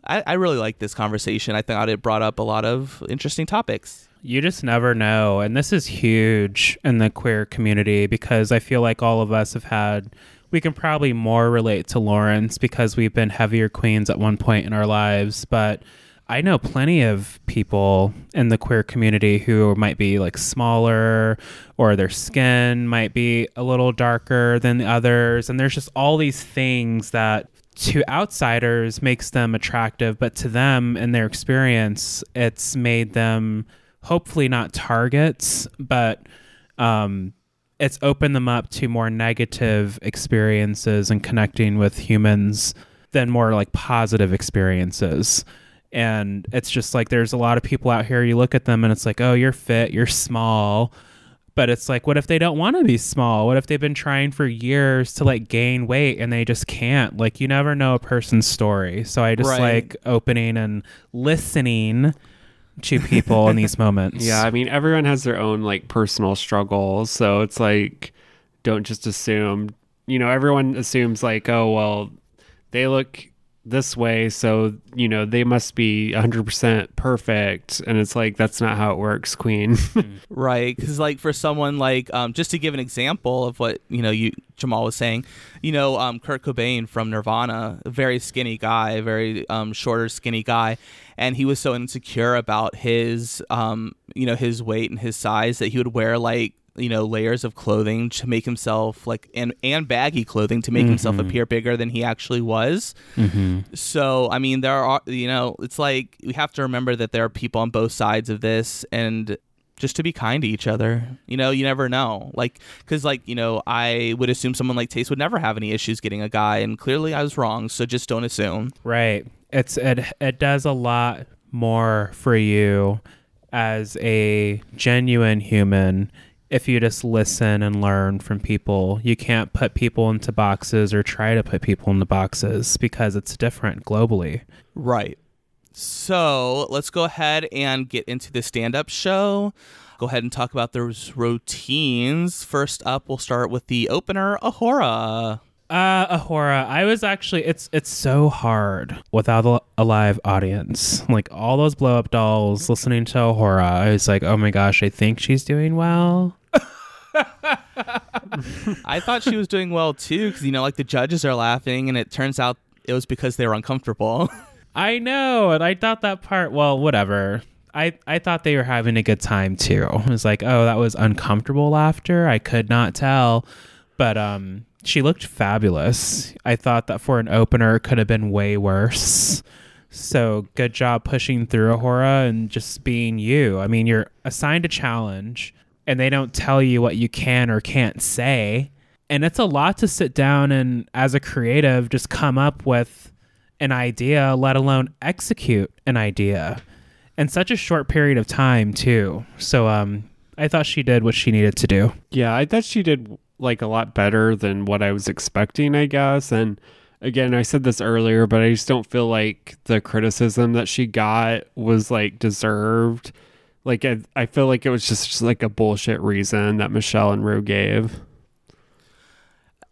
Speaker 3: I, I really like this conversation i thought it brought up a lot of interesting topics
Speaker 4: You just never know. And this is huge in the queer community because I feel like all of us have had, we can probably more relate to Lawrence because we've been heavier queens at one point in our lives. But I know plenty of people in the queer community who might be like smaller or their skin might be a little darker than the others. And there's just all these things that to outsiders makes them attractive, but to them and their experience, it's made them hopefully not targets, but um, it's opened them up to more negative experiences and connecting with humans than more like positive experiences. And it's just like there's a lot of people out here, you look at them and it's like, oh, you're fit, you're small. But it's like, what if they don't want to be small? What if they've been trying for years to like gain weight and they just can't? Like, you never know a person's story. So I just
Speaker 3: Right.
Speaker 4: like opening and listening to people in these moments.
Speaker 5: Yeah, I mean everyone has their own like personal struggles, so it's like don't just assume, you know, everyone assumes like, oh, well, they look this way, so, you know, they must be 100% perfect, and it's like that's not how it works, queen.
Speaker 3: right because like for someone like um, just to give an example of what you know you jamal was saying you know um, kurt cobain from nirvana very skinny guy very um, shorter skinny guy and he was so insecure about his um, you know his weight and his size that he would wear like you know layers of clothing to make himself like and and baggy clothing to make himself mm-hmm. appear bigger than he actually was. Mm-hmm. So i mean there are you know it's like we have to remember that there are people on both sides of this and just to be kind to each other you know you never know. Like because like you know i would assume someone like Tayce would never have any issues getting a guy and clearly i was wrong so just don't assume.
Speaker 4: Right. It's it it does a lot more for you as a genuine human if you just listen and learn from people. You can't put people into boxes or try to put people into boxes because it's different globally.
Speaker 3: Right. So let's go ahead and get into the stand up show. Go ahead and talk about those routines. First up, we'll start with the opener, A'Whora.
Speaker 4: Uh, A'Whora, I was actually it's it's so hard without a, a live audience. Like all those blow up dolls listening to A'Whora, I was like, oh my gosh, I think she's doing well.
Speaker 3: I thought she was doing well too, because, you know, like the judges are laughing, and it turns out it was because they were uncomfortable.
Speaker 4: I know, and I thought that part. Well, whatever. I I thought they were having a good time too. It was like, oh, that was uncomfortable laughter. I could not tell, but um, she looked fabulous. I thought that for an opener, it could have been way worse. So good job pushing through A'Whora and just being you. I mean, you're assigned a challenge, and they don't tell you what you can or can't say, and it's a lot to sit down and, as a creative, just come up with an idea, let alone execute an idea in such a short period of time too. So um I thought she did what she needed to do.
Speaker 5: Yeah, I thought she did like a lot better than what I was expecting, I guess. And again, I said this earlier, but I just don't feel like the criticism that she got was like deserved. Like I, I feel like it was just, just like a bullshit reason that Michelle and Rue gave.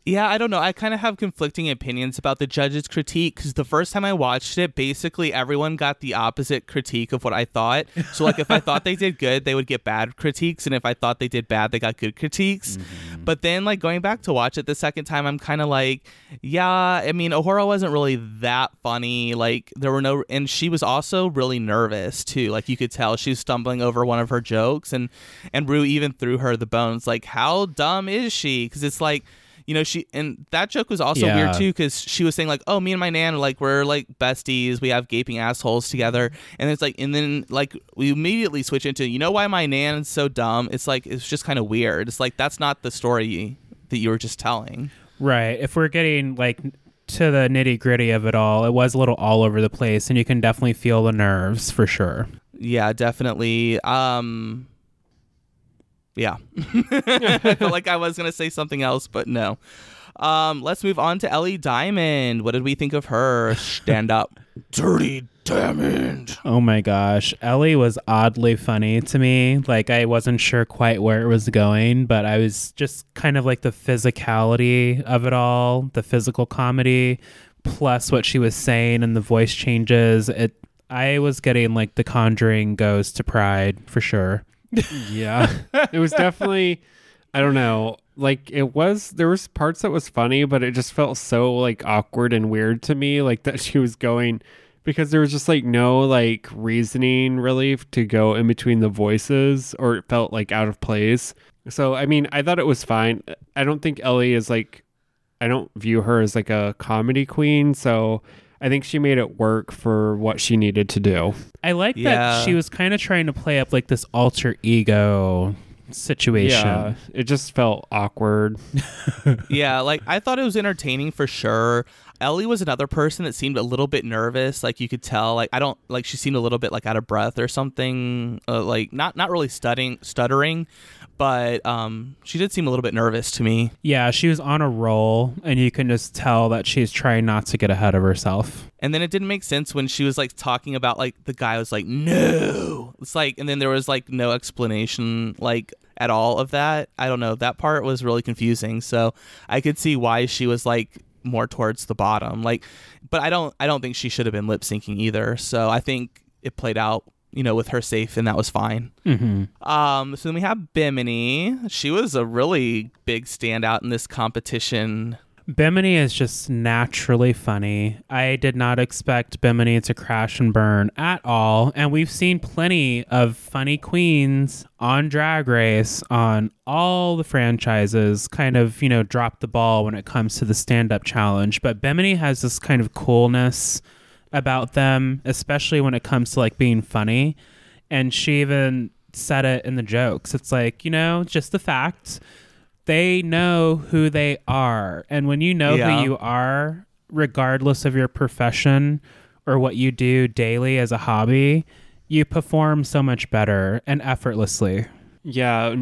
Speaker 3: Yeah, I don't know. I kind of have conflicting opinions about the judges' critique because the first time I watched it, basically everyone got the opposite critique of what I thought. So, like, if I thought they did good, they would get bad critiques, and if I thought they did bad, they got good critiques. Mm-hmm. But then, like, going back to watch it the second time, I'm kind of like, yeah, I mean, A'Whora wasn't really that funny. Like, there were no, and she was also really nervous too. Like, you could tell she was stumbling over one of her jokes, and and Rue even threw her the bones. Like, how dumb is she? Because it's like you know she and that joke was also
Speaker 4: Yeah.
Speaker 3: weird too because she was saying like oh me and my nan like we're like besties we have gaping assholes together and it's like and then like we immediately switch into you know why my nan is so dumb it's like it's just kind of weird it's like that's not the story that you were just telling
Speaker 4: Right. If we're getting like to the nitty gritty of it all, it was a little all over the place, and you can definitely feel the nerves for sure.
Speaker 3: yeah definitely um yeah i felt like i was gonna say something else but no um let's move on to ellie diamond what did we think of her stand up dirty diamond
Speaker 4: Oh my gosh. Ellie was oddly funny to me. Like, I wasn't sure quite where it was going, but I was just kind of like the physicality of it all, the physical comedy, plus what she was saying and the voice changes. It, I was getting like the Conjuring goes to Pride for sure.
Speaker 5: Yeah. it was definitely I don't know. Like it was there was parts that was funny, but it just felt so like awkward and weird to me like that she was going because there was just like no like reasoning really to go in between the voices or it felt like out of place. So I mean, I thought it was fine. I don't think Ellie is like I don't view her as like a comedy queen, so I think she made it work for what she needed to do.
Speaker 4: I like
Speaker 3: Yeah.
Speaker 4: that she was kind of trying to play up like this alter ego situation.
Speaker 5: Yeah, it just felt awkward.
Speaker 3: yeah, like I thought it was entertaining for sure. Ellie was another person that seemed a little bit nervous. Like you could tell, like I don't like she seemed a little bit like out of breath or something. Uh, like not not really stuttering, stuttering, but um, she did seem a little bit nervous to me.
Speaker 4: Yeah, she was on a roll, and you can just tell that she's trying not to get ahead of herself.
Speaker 3: And then it didn't make sense when she was like talking about like the guy was like no. It's like and then there was like no explanation like at all of that. I don't know. That part was really confusing. So I could see why she was like more towards the bottom. Like but I don't I don't think she should have been lip syncing either. So I think it played out, you know, with her safe and that was fine.
Speaker 4: Mm-hmm.
Speaker 3: Um, so then we have Bimini. She was a really big standout in this competition.
Speaker 4: Bimini is just naturally funny. I did not expect Bimini to crash and burn at all. And we've seen plenty of funny queens on Drag Race, on all the franchises, kind of, you know, drop the ball when it comes to the stand up challenge. But Bimini has this kind of coolness about them, especially when it comes to like being funny. And she even said it in the jokes. It's like, you know, just the fact they know who they are. And when you know
Speaker 3: Yeah.
Speaker 4: who you are, regardless of your profession or what you do daily as a hobby, you perform so much better and effortlessly.
Speaker 5: Yeah,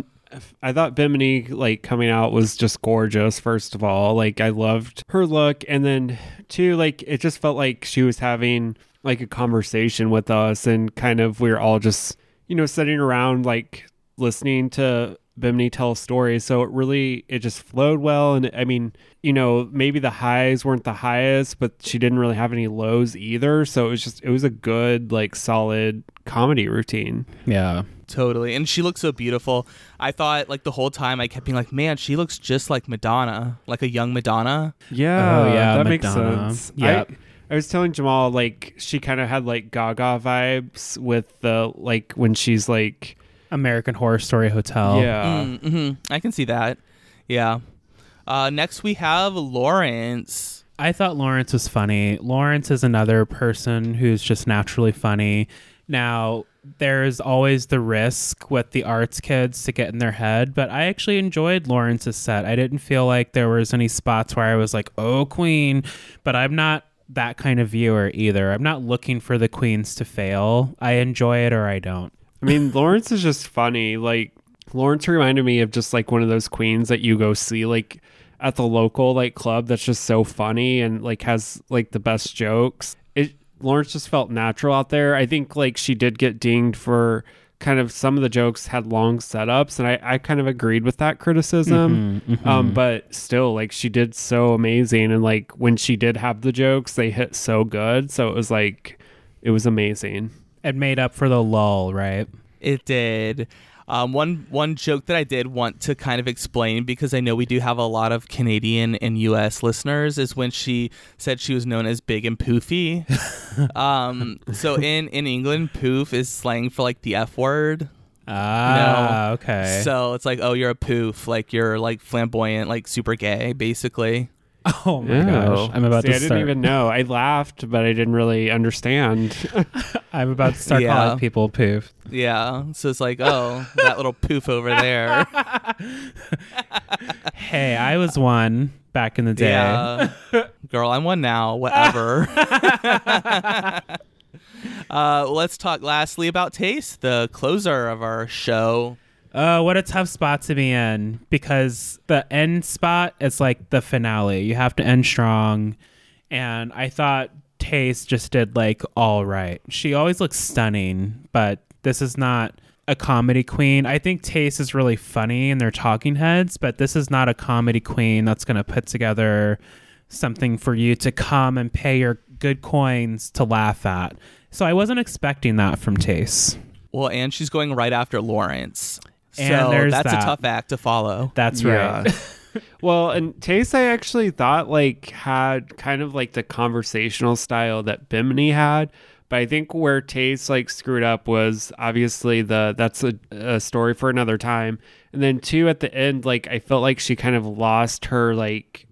Speaker 5: I thought Bimini like coming out was just gorgeous. First of all, like I loved her look, and then two, like it just felt like she was having like a conversation with us, and kind of we are all just you know sitting around like listening to Bimini tell stories. So it really it just flowed well, and I mean you know maybe the highs weren't the highest, but she didn't really have any lows either. So it was just it was a good like solid comedy routine.
Speaker 4: Yeah.
Speaker 3: Totally. And she looked so beautiful. I thought like the whole time I kept being like, man, she looks just like Madonna, like a young Madonna.
Speaker 5: Yeah,
Speaker 4: Oh, yeah,
Speaker 5: that makes sense.
Speaker 4: Yeah.
Speaker 5: I, I was telling Jamal like she kind of had like Gaga vibes with the like when she's like
Speaker 4: American Horror Story Hotel.
Speaker 5: yeah
Speaker 3: hmm I can see that. Yeah. Uh, next we have Lawrence.
Speaker 4: I thought Lawrence was funny. Lawrence is another person who's just naturally funny. Now, there's always the risk with the arts kids to get in their head, but I actually enjoyed Lawrence's set. I didn't feel like there was any spots where I was like, "Oh, queen," but I'm not that kind of viewer either. I'm not looking for the queens to fail. I enjoy it or I don't.
Speaker 5: I mean Lawrence is just funny like Lawrence reminded me of just like one of those queens that you go see like at the local like club that's just so funny and like has like the best jokes it Lawrence just felt natural out there I think like she did get dinged for kind of some of the jokes had long setups, and I, I kind of agreed with that criticism.
Speaker 4: Mhm, mhm.
Speaker 5: Um, but still, like she did so amazing, and like when she did have the jokes, they hit so good. So it was like, it was amazing.
Speaker 4: It made up for the lull, right?
Speaker 3: It did. Um, one one joke that I did want to kind of explain because I know we do have a lot of Canadian and U.S. listeners is when she said she was known as big and poofy. um, so in in England, poof is slang for like the f word.
Speaker 4: Ah, okay.
Speaker 3: So it's like, oh, you're a poof, like you're like flamboyant, like super gay, basically.
Speaker 4: Oh my gosh, I'm about
Speaker 5: See,
Speaker 4: to
Speaker 5: I
Speaker 4: start.
Speaker 5: didn't even know. I laughed, but I didn't really understand.
Speaker 4: I'm about to start
Speaker 3: Yeah.
Speaker 4: calling people poof.
Speaker 3: Yeah. So it's like, oh, that little poof over there.
Speaker 4: Hey, I was one back in the day.
Speaker 3: Yeah. Girl, I'm one now. Whatever. uh, let's talk lastly about Tayce, the closer of our show.
Speaker 4: Uh, what a tough spot to be in because the end spot is like the finale. You have to end strong. And I thought Tayce just did like all right. She always looks stunning, but this is not a comedy queen. I think Tayce is really funny and they're talking heads, but this is not a comedy queen that's going to put together something for you to come and pay your good coins to laugh at. So I wasn't expecting that from Tayce.
Speaker 3: Well, and she's going right after Lawrence.
Speaker 4: And
Speaker 3: so
Speaker 4: there's
Speaker 3: that's
Speaker 4: that.
Speaker 3: a tough act to follow.
Speaker 4: That's
Speaker 5: Yeah.
Speaker 4: right.
Speaker 5: well, and Tayce, I actually thought like had kind of like the conversational style that Bimini had. But I think where Tayce like screwed up was obviously the that's a, a story for another time. And then two at the end, like I felt like she kind of lost her like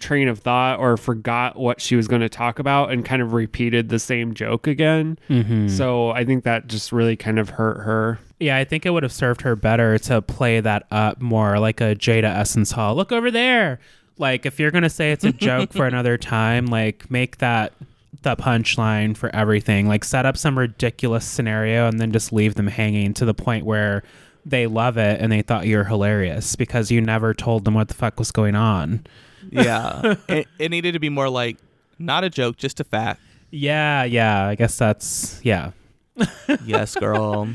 Speaker 5: train of thought or forgot what she was going to talk about and kind of repeated the same joke again.
Speaker 4: Mhm.
Speaker 5: So I think that just really kind of hurt her.
Speaker 4: Yeah, I think it would have served her better to play that up more like a Jada Essence Hall. Look over there. Like if you're gonna say it's a joke for another time, like make that the punchline for everything. Like set up some ridiculous scenario and then just leave them hanging to the point where they love it and they thought you were hilarious because you never told them what the fuck was going on.
Speaker 3: Yeah. it, it needed to be more like not a joke, just a fact.
Speaker 4: Yeah, yeah. I guess that's yeah.
Speaker 3: yes, girl.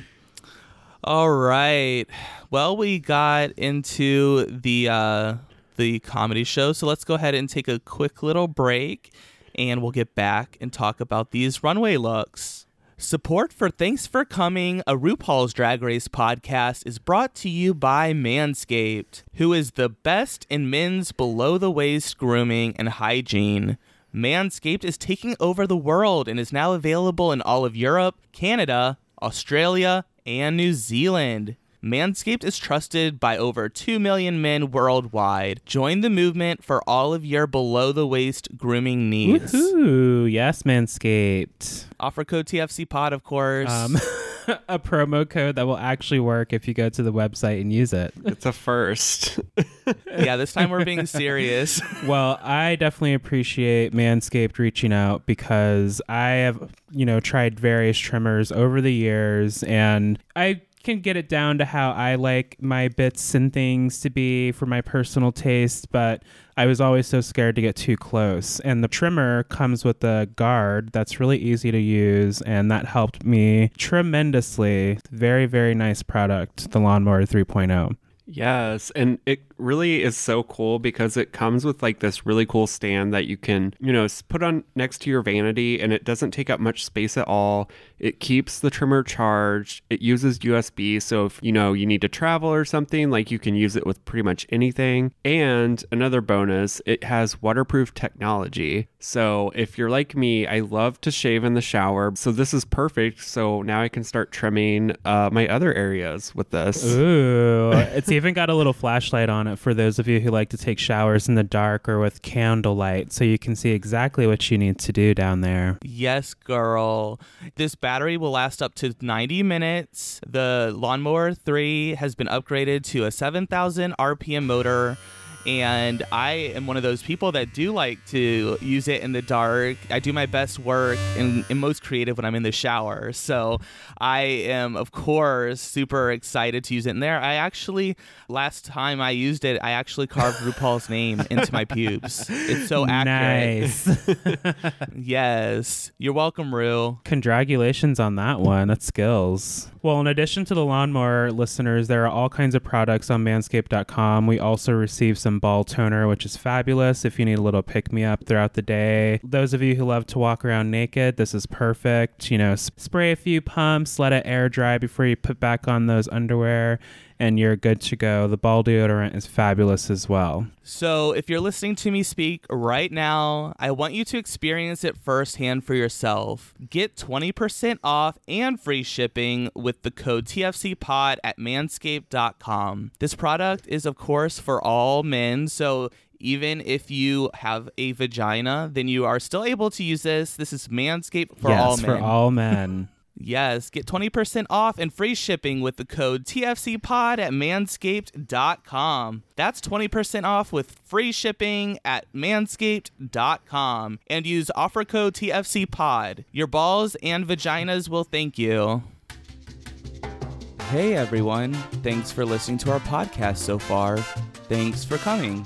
Speaker 3: All right. Well, we got into the uh the comedy show, so let's go ahead and take a quick little break and we'll get back and talk about these runway looks. Support for Thanks for Coming, a RuPaul's Drag Race podcast, is brought to you by Manscaped, who is the best in men's below the waist grooming and hygiene. Manscaped is taking over the world and is now available in all of Europe, Canada, Australia, and New Zealand. Manscaped is trusted by over 2 million men worldwide. Join the movement for all of your below the waist grooming needs.
Speaker 4: Ooh, yes, Manscaped.
Speaker 3: Offer code TFC Pod, of course.
Speaker 4: Um, a promo code that will actually work if you go to the website and use it.
Speaker 5: It's a first.
Speaker 3: yeah, this time we're being serious.
Speaker 4: well, I definitely appreciate Manscaped reaching out because I have, you know, tried various trimmers over the years and I can get it down to how I like my bits and things to be for my personal taste, but I was always so scared to get too close. And the trimmer comes with a guard that's really easy to use, and that helped me tremendously. Very, very nice product, the Lawnmower oh. 3.0.
Speaker 5: Yes, and it really is so cool because it comes with like this really cool stand that you can, you know, put on next to your vanity and it doesn't take up much space at all. It keeps the trimmer charged. It uses USB, so if, you know, you need to travel or something, like you can use it with pretty much anything. And another bonus, it has waterproof technology. So if you're like me, I love to shave in the shower. So this is perfect. So now I can start trimming uh, my other areas with this.
Speaker 4: Ooh, it's even got a little flashlight on it for those of you who like to take showers in the dark or with candlelight, so you can see exactly what you need to do down there.
Speaker 3: Yes, girl. This battery will last up to 90 minutes. The Lawnmower 3 has been upgraded to a 7,000 RPM motor And I am one of those people that do like to use it in the dark. I do my best work and, and most creative when I'm in the shower. So I am, of course, super excited to use it in there. I actually, last time I used it, I actually carved RuPaul's name into my pubes. It's so accurate.
Speaker 4: Nice.
Speaker 3: Yes. You're welcome, Rue.
Speaker 4: Congratulations on that one. That's skills. Well, in addition to the lawnmower listeners, there are all kinds of products on manscaped.com. We also receive some ball toner, which is fabulous if you need a little pick me up throughout the day. Those of you who love to walk around naked, this is perfect. You know, spray a few pumps, let it air dry before you put back on those underwear, and you're good to go. The ball deodorant is fabulous as well.
Speaker 3: So, if you're listening to me speak right now, I want you to experience it firsthand for yourself. Get 20% off and free shipping with the code TFCPOD at manscaped.com. This product is, of course, for all men. So, even if you have a vagina, then you are still able to use this. This is Manscaped for
Speaker 4: yes,
Speaker 3: all men.
Speaker 4: for all men.
Speaker 3: Yes, get 20% off and free shipping with the code TFCPOD at manscaped.com. That's 20% off with free shipping at manscaped.com and use offer code TFCPOD. Your balls and vaginas will thank you. Hey everyone, thanks for listening to our podcast so far. Thanks for coming.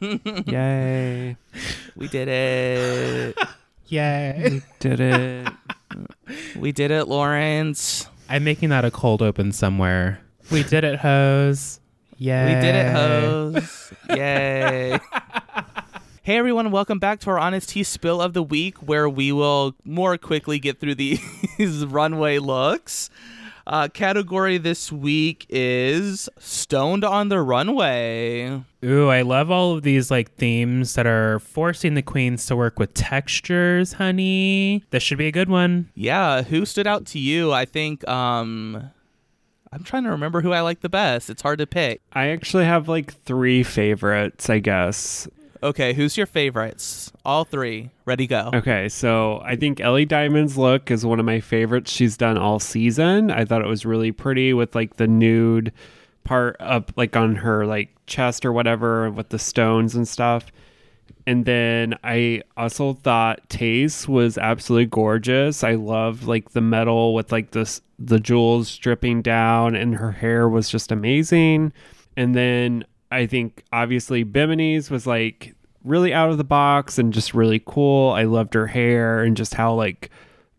Speaker 5: Yay.
Speaker 3: We did it.
Speaker 4: Yay.
Speaker 5: We did it.
Speaker 3: We did it, Lawrence.
Speaker 4: I'm making that a cold open somewhere. We did it, hose. Yay.
Speaker 3: We did it, hoes. Yay. Hey everyone, welcome back to our Honest Tea Spill of the Week, where we will more quickly get through these runway looks. Uh, category this week is Stoned on the Runway.
Speaker 4: Ooh, I love all of these like themes that are forcing the queens to work with textures, honey. This should be a good one.
Speaker 3: Yeah, who stood out to you? I think um I'm trying to remember who I like the best. It's hard to pick.
Speaker 5: I actually have like three favorites, I guess.
Speaker 3: Okay, who's your favorites? All three. Ready go.
Speaker 5: Okay, so I think Ellie Diamond's look is one of my favorites she's done all season. I thought it was really pretty with like the nude part up like on her like chest or whatever with the stones and stuff. And then I also thought Tayce was absolutely gorgeous. I loved like the metal with like this the jewels dripping down and her hair was just amazing. And then I think obviously Bimini's was like really out of the box and just really cool. I loved her hair and just how like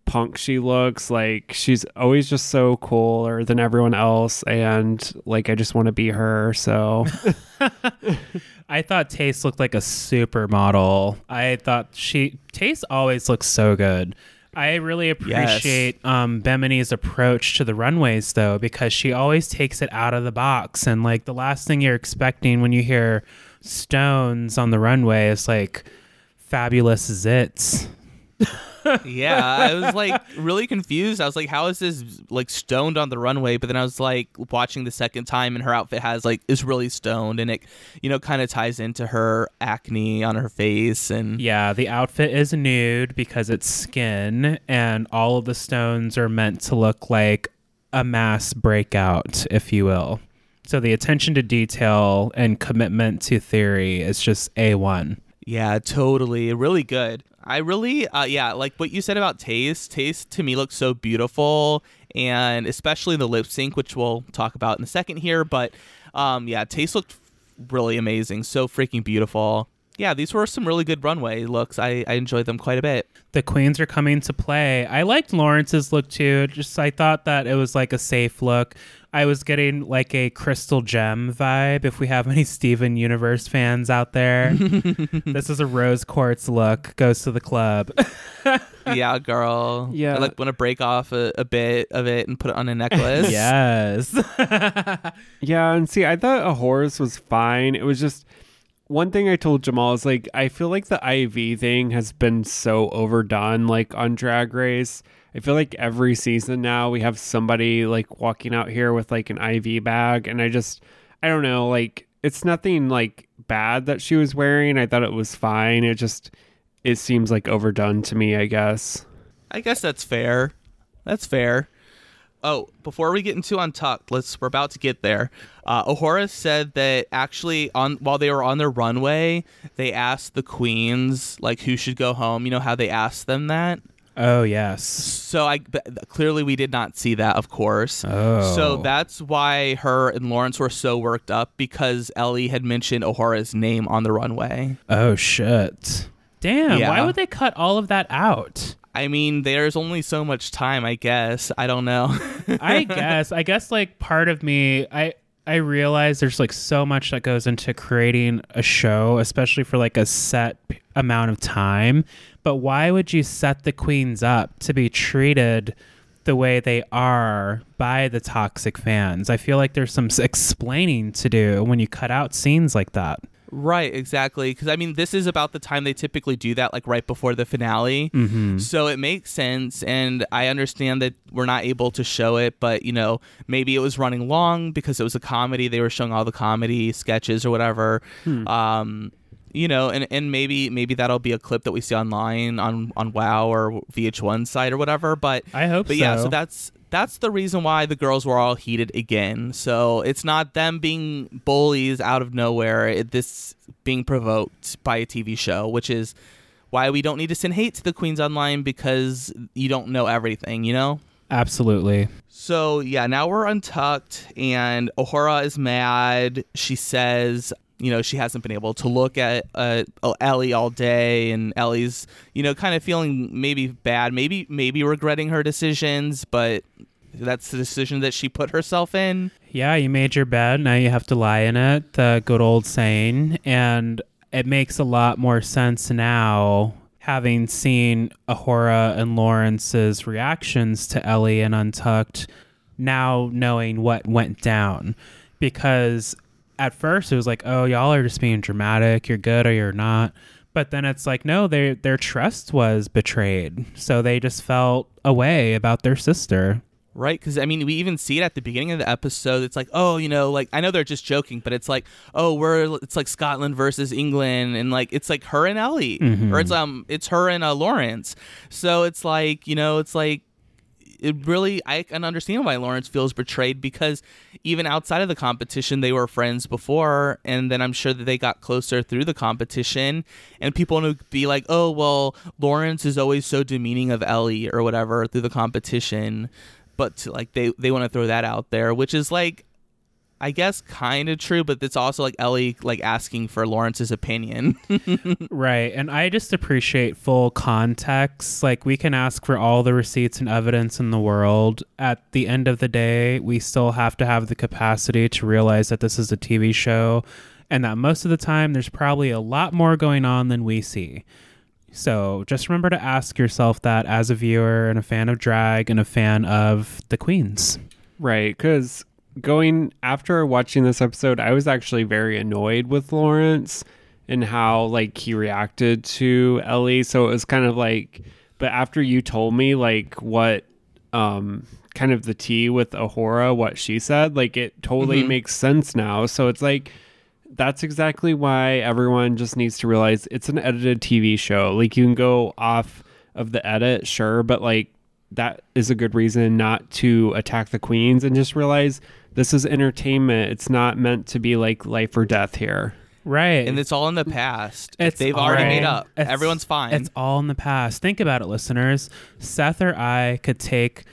Speaker 5: punk she looks. Like she's always just so cooler than everyone else and like I just want to be her. So
Speaker 4: I thought Tayce looked like a supermodel. I thought she Tayce always looks so good. I really appreciate um, Bimini's approach to the runways though, because she always takes it out of the box. And like the last thing you're expecting when you hear stones on the runway is like fabulous zits.
Speaker 3: Yeah, I was like really confused. I was like, how is this like stoned on the runway? But then I was like watching the second time and her outfit has like is really stoned and it you know kind of ties into her acne on her face and
Speaker 4: Yeah, the outfit is nude because it's skin, and all of the stones are meant to look like a mass breakout, if you will. So the attention to detail and commitment to theory is just A1.
Speaker 3: Yeah, totally. Really good. I really, uh, yeah, like what you said about Tayce. Tayce to me looks so beautiful, and especially the lip sync, which we'll talk about in a second here. But um, yeah, Tayce looked really amazing. So freaking beautiful. Yeah, these were some really good runway looks. I, I enjoyed them quite a bit.
Speaker 4: The queens are coming to play. I liked Lawrence's look too. Just I thought that it was like a safe look. I was getting like a crystal gem vibe. If we have any Steven Universe fans out there, this is a rose quartz look. Goes to the club.
Speaker 3: yeah, girl.
Speaker 5: Yeah.
Speaker 3: I like want to break off a, a bit of it and put it on a necklace.
Speaker 4: yes.
Speaker 5: Yeah, and see, I thought A'Whora was fine. It was just one thing I told Jamal is like I feel like the IV thing has been so overdone like on Drag Race. I feel like every season now we have somebody like walking out here with like an IV bag and I just I don't know, like it's nothing like bad that she was wearing. I thought it was fine. It just it seems like overdone to me, I guess.
Speaker 3: I guess that's fair. That's fair. Oh, before we get into Untucked, let's we're about to get there. Uh, A'Whora said that actually on while they were on their runway, they asked the queens like who should go home. You know how they asked them that.
Speaker 4: Oh yes.
Speaker 3: So I clearly we did not see that, of course.
Speaker 4: Oh.
Speaker 3: So that's why her and Lawrence were so worked up because Ellie had mentioned A'Whora's name on the runway.
Speaker 4: Oh shit. Damn.
Speaker 3: Yeah.
Speaker 4: Why would they cut all of that out?
Speaker 3: I mean, there's only so much time, I guess. I don't know.
Speaker 4: I guess. I guess like part of me, I I realize there's like so much that goes into creating a show, especially for like a set amount of time. But why would you set the queens up to be treated the way they are by the toxic fans? I feel like there's some explaining to do when you cut out scenes like that.
Speaker 3: Right, exactly. Because I mean, this is about the time they typically do that, like right before the finale.
Speaker 4: Mm-hmm.
Speaker 3: So it makes sense, and I understand that we're not able to show it, but you know, maybe it was running long because it was a comedy. They were showing all the comedy sketches or whatever. Um, you know, and, and maybe maybe that'll be a clip that we see online on on WoW or VH1 site or whatever. But
Speaker 4: I hope
Speaker 3: but yeah,
Speaker 4: so.
Speaker 3: so that's that's the reason why the girls were all heated again. So it's not them being bullies out of nowhere. It, this being provoked by a TV show, which is why we don't need to send hate to the queens online because you don't know everything, you know.
Speaker 4: Absolutely.
Speaker 3: So yeah, now we're untucked, and A'Whora is mad. She says, you know, she hasn't been able to look at uh, Ellie all day, and Ellie's, you know, kind of feeling maybe bad, maybe maybe regretting her decisions, but that's the decision that she put herself in.
Speaker 4: Yeah, you made your bed. Now you have to lie in it. The good old saying. And it makes a lot more sense now, having seen A'Whora and Lawrence's reactions to Ellie and Untucked, now knowing what went down. Because at first it was like, oh, y'all are just being dramatic. You're good or you're not. But then it's like, no, their their trust was betrayed. So they just felt away about their sister.
Speaker 3: Right, because I mean, we even see it at the beginning of the episode. It's like, oh, you know, like I know they're just joking, but it's like, oh, we're it's like Scotland versus England, and like it's like her and Ellie,
Speaker 4: Mhm.
Speaker 3: or it's um, it's her and uh, Lawrence. So it's like, you know, it's like it really I can understand why Lawrence feels betrayed because even outside of the competition they were friends before and then I'm sure that they got closer through the competition and people would be like, "Oh, well, Lawrence is always so demeaning of Ellie or whatever through the competition." But like they they want to throw that out there, which is like I guess kind of true, but it's also like Ellie like asking for Lawrence's opinion.
Speaker 4: Right. And I just appreciate full context. Like, we can ask for all the receipts and evidence in the world. At the end of the day, we still have to have the capacity to realize that this is a TV show and that most of the time there's probably a lot more going on than we see. So just remember to ask yourself that as a viewer and a fan of drag and a fan of the queens.
Speaker 5: Right, because going after watching this episode, I was actually very annoyed with Lawrence and how like he reacted to Ellie. So it was kind of like, but after you told me like what, um, kind of the tea with A'Whora, what she said, like it totally
Speaker 3: Mhm.
Speaker 5: makes sense now. So it's like. That's exactly why everyone just needs to realize it's an edited TV show. Like you can go off of the edit, sure, but like that is a good reason not to attack the queens and just realize this is entertainment. It's not meant to be like life or death here.
Speaker 4: Right.
Speaker 3: and it's all in the past.
Speaker 4: It's
Speaker 3: They've already
Speaker 4: all-
Speaker 3: made up.
Speaker 4: it's-
Speaker 3: Everyone's fine.
Speaker 4: It's all in the past. Think about it, listeners. Seth or I could take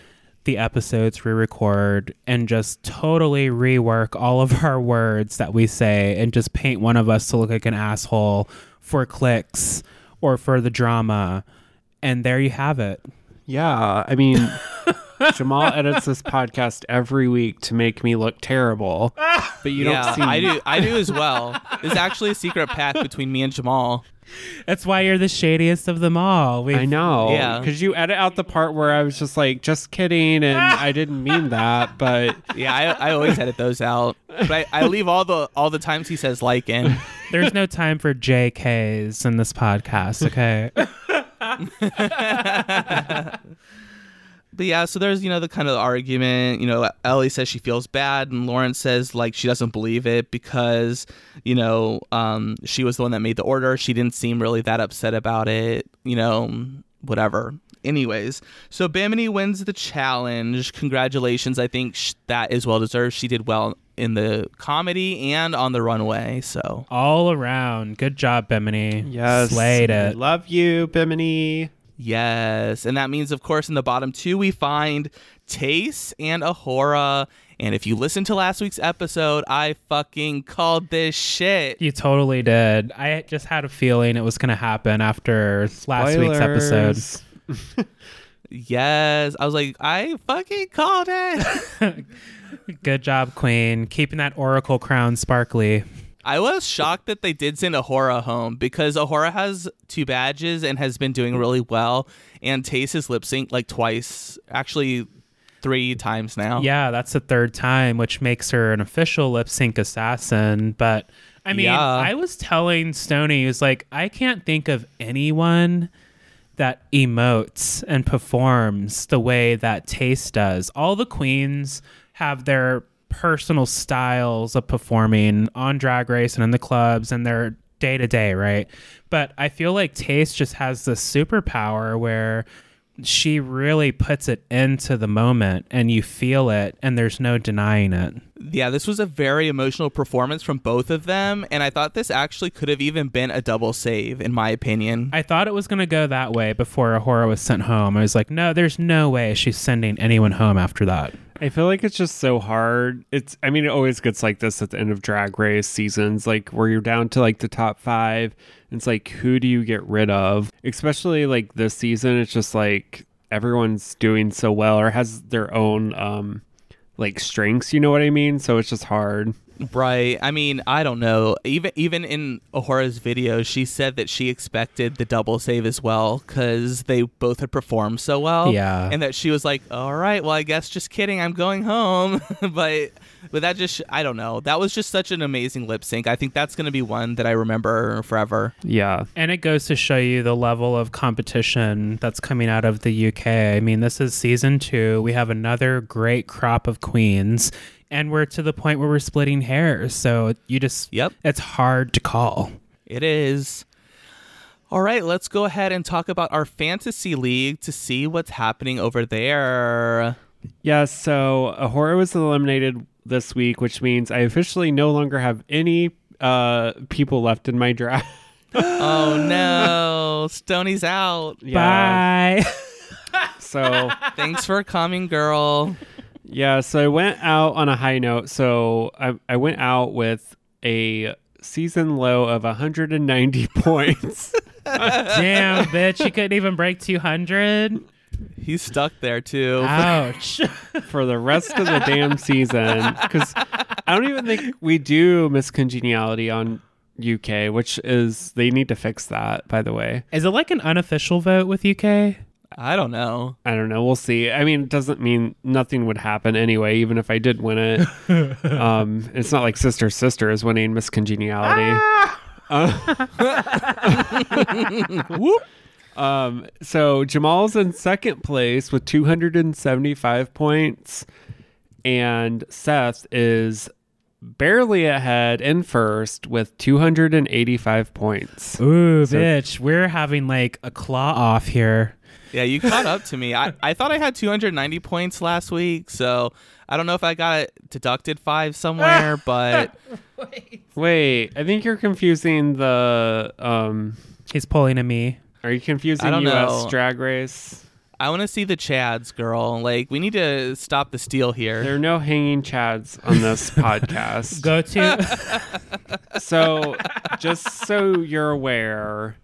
Speaker 4: the episodes we record and just totally rework all of our words that we say and just paint one of us to look like an asshole for clicks or for the drama. And there you have it.
Speaker 5: Yeah, I mean, Jamal edits this podcast every week to make me look terrible, but you
Speaker 3: yeah,
Speaker 5: don't see.
Speaker 3: I do. I do as well. There's actually a secret pact between me and Jamal.
Speaker 4: That's why you're the shadiest of them all. We
Speaker 5: I know,
Speaker 3: Yeah.
Speaker 5: because you edit out the part where I was just like, just kidding, and I didn't mean that, but
Speaker 3: Yeah, I, I always edit those out. But I, I leave all the all the times he says like in.
Speaker 4: There's no time for JKs in this podcast, okay?
Speaker 3: But yeah, so there's you know the kind of argument. You know, Ellie says she feels bad, and Lauren says like she doesn't believe it because you know um, she was the one that made the order. She didn't seem really that upset about it. You know, whatever. Anyways, so Bimini wins the challenge. Congratulations! I think sh- that is well deserved. She did well in the comedy and on the runway. So
Speaker 4: All around. Good job, Bimini.
Speaker 5: Yes.
Speaker 4: Slayed
Speaker 5: I
Speaker 4: it.
Speaker 5: Love you, Bimini.
Speaker 3: Yes, and that means, of course, in the bottom two we find Tayce and A'Whora. And if you listen to last week's episode, I fucking called this shit.
Speaker 4: You totally did. I just had a feeling it was going to happen after last week's episode.
Speaker 3: Yes, I was like, I fucking called it.
Speaker 4: Good job, Queen. Keeping that Oracle crown sparkly.
Speaker 3: I was shocked that they did send A'Whora home because A'Whora has two badges and has been doing really well. And Tayce has lip synced like twice, actually three times now.
Speaker 4: Yeah, that's the third time, which makes her an official lip sync assassin. But I mean,
Speaker 3: Yeah.
Speaker 4: I was telling Stony, he was like, I can't think of anyone that emotes and performs the way that Tayce does. All the queens have their personal styles of performing on Drag Race and in the clubs and their day to day, right? But I feel like Tayce just has this superpower where she really puts it into the moment and you feel it and there's no denying it.
Speaker 3: Yeah, this was a very emotional performance from both of them. And I thought this actually could have even been a double save, in my opinion.
Speaker 4: I thought it was going to go that way before A'Whora was sent home. I was like, no, there's no way she's sending anyone home after that.
Speaker 5: I feel like it's just so hard. It's I mean it always gets like this at the end of drag race seasons, like where you're down to like the top five. It's like who do you get rid of? Especially like this season, it's just like everyone's doing so well or has their own um like strengths, you know what I mean? So it's just hard.
Speaker 3: Right. I mean, I don't know. Even even in A'Whora's video, she said that she expected the double save as well because they both had performed so well.
Speaker 4: Yeah.
Speaker 3: And that she was like, "All right, well, I guess just kidding. I'm going home." but but that just I don't know. That was just such an amazing lip sync. I think that's going to be one that I remember forever.
Speaker 5: Yeah.
Speaker 4: And it goes to show you the level of competition that's coming out of the UK. I mean, this is season two. We have another great crop of queens, and we're to the point where we're splitting hairs. So you just,
Speaker 3: Yep.
Speaker 4: it's hard to call.
Speaker 3: It is. All right, let's go ahead and talk about our fantasy league to see what's happening over there.
Speaker 5: Yeah, so A'Whora was eliminated this week, which means I officially no longer have any uh people left in my draft.
Speaker 3: oh no, Stony's out.
Speaker 5: Yeah.
Speaker 4: Bye.
Speaker 5: So
Speaker 3: Thanks for coming, girl.
Speaker 5: Yeah, so I went out on a high note. So I I went out with a season low of 190 points.
Speaker 4: Damn, bitch. You couldn't even break 200.
Speaker 3: He's stuck there too.
Speaker 4: Ouch.
Speaker 5: for the rest of the damn season because I don't even think we do Miss Congeniality on UK, which is they need to fix that. By the way,
Speaker 4: Is it like an unofficial vote with UK?
Speaker 3: I don't know.
Speaker 5: I don't know. We'll see. I mean, it doesn't mean nothing would happen anyway, even if I did win it. um, it's not like Sister Sister is winning Miss Congeniality.
Speaker 3: Whoop.
Speaker 5: Um, so Jamal's in second place with 275 points, and Seth is barely ahead in first with 285 points.
Speaker 4: Ooh,
Speaker 5: So-
Speaker 4: bitch. We're having like a claw off here.
Speaker 3: Yeah, you caught up to me. I, I thought I had 290 points last week, so I don't know if I got it deducted five somewhere, but
Speaker 5: Wait, I think you're confusing the. Um,
Speaker 4: He's pulling at me.
Speaker 5: are you confusing
Speaker 3: I don't
Speaker 5: U.S.
Speaker 3: know.
Speaker 5: Drag Race?
Speaker 3: I want to see the Chads, girl. Like, we need to stop the steal here.
Speaker 5: There are no hanging chads on this podcast.
Speaker 4: Go to.
Speaker 5: so just so you're aware,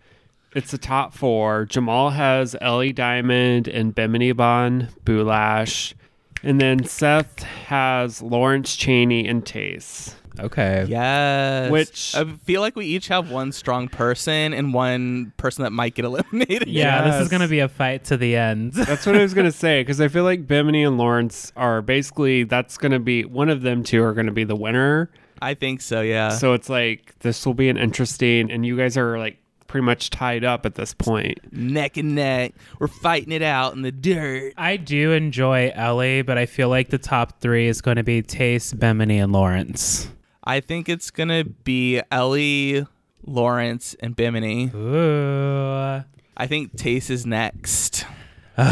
Speaker 5: it's the top four. Jamal has Ellie Diamond and Bimini Bon Boulash. And then Seth has Lawrence Chaney and Tayce.
Speaker 4: okay.
Speaker 3: Yes.
Speaker 5: Which-
Speaker 3: I feel like we each have one strong person and one person that might get eliminated.
Speaker 4: Yeah, this is going to be a fight to the end.
Speaker 5: That's what I was going to say because I feel like Bimini and Lawrence are basically, that's going to be, one of them two are going to be the winner.
Speaker 3: I think so. Yeah.
Speaker 5: So it's like this will be an interesting, and you guys are like pretty much tied up at this point.
Speaker 3: neck and neck, we're fighting it out in the dirt.
Speaker 4: I do enjoy Ellie, but I feel like the top three is going to be Tayce, Bimini, and Lawrence.
Speaker 3: I think it's gonna be Ellie, Lawrence, and Bimini.
Speaker 4: Ooh.
Speaker 3: I think Tayce is next.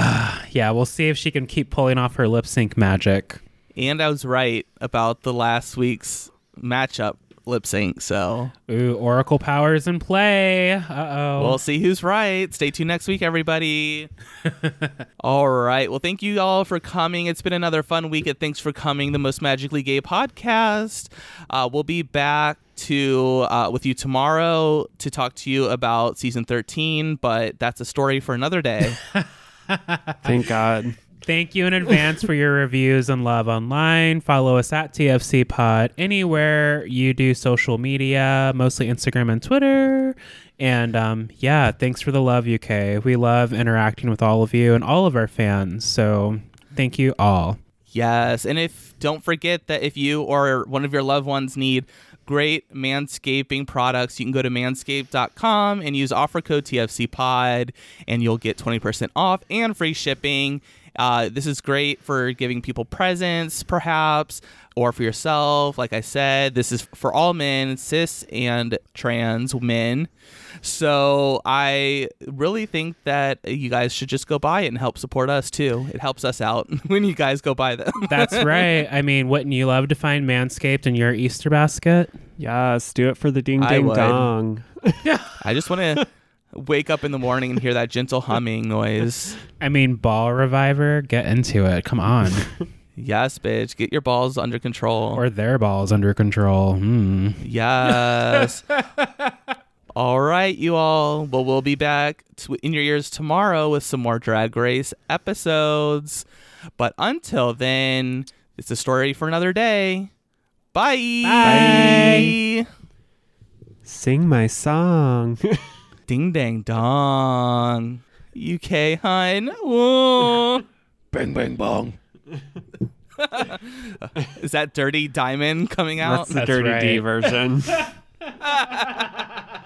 Speaker 4: Yeah, we'll see if she can keep pulling off her lip sync magic.
Speaker 3: And I was right about the last week's matchup lip sync. So
Speaker 4: Ooh, Oracle powers in play. Uh oh.
Speaker 3: we'll see who's right. Stay tuned next week, everybody. all right. Well, thank you all for coming. It's been another fun week at Thanks for Coming, the most magically gay podcast. Uh, we'll be back to uh, with you tomorrow to talk to you about season 13, but that's a story for another day.
Speaker 5: Thank God.
Speaker 4: Thank you in advance for your reviews and love online. Follow us at TFC Pod anywhere you do social media, mostly Instagram and Twitter. And um, yeah, thanks for the love, UK. We love interacting with all of you and all of our fans. So thank you all.
Speaker 3: Yes, and if don't forget that if you or one of your loved ones need great manscaping products, you can go to manscaped.com and use offer code TFC Pod, and you'll get 20% off and free shipping. Uh, this is great for giving people presents, perhaps, or for yourself. Like I said, this is for all men, cis and trans men. So I really think that you guys should just go buy it and help support us too. It helps us out when you guys go buy them.
Speaker 4: That's right. I mean, wouldn't you love to find Manscaped in your Easter basket?
Speaker 5: Yes, do it for the ding
Speaker 3: I
Speaker 5: ding
Speaker 3: would.
Speaker 5: dong.
Speaker 3: I just want to wake up in the morning and hear that gentle humming noise.
Speaker 4: I mean, Ball Reviver, get into it. Come on.
Speaker 3: Yes, bitch. Get your balls under control.
Speaker 4: or their balls under control. Hmm.
Speaker 3: yes. all right, you all. Well, we'll be back t- in your ears tomorrow with some more Drag Race episodes. But until then, it's a story for another day. Bye.
Speaker 4: Bye.
Speaker 5: Sing my song.
Speaker 3: Ding dang dong. UK hun. Whoa.
Speaker 1: Bang, bang, bong.
Speaker 3: Is that Dirty Diamond coming out?
Speaker 5: That's the Dirty D version.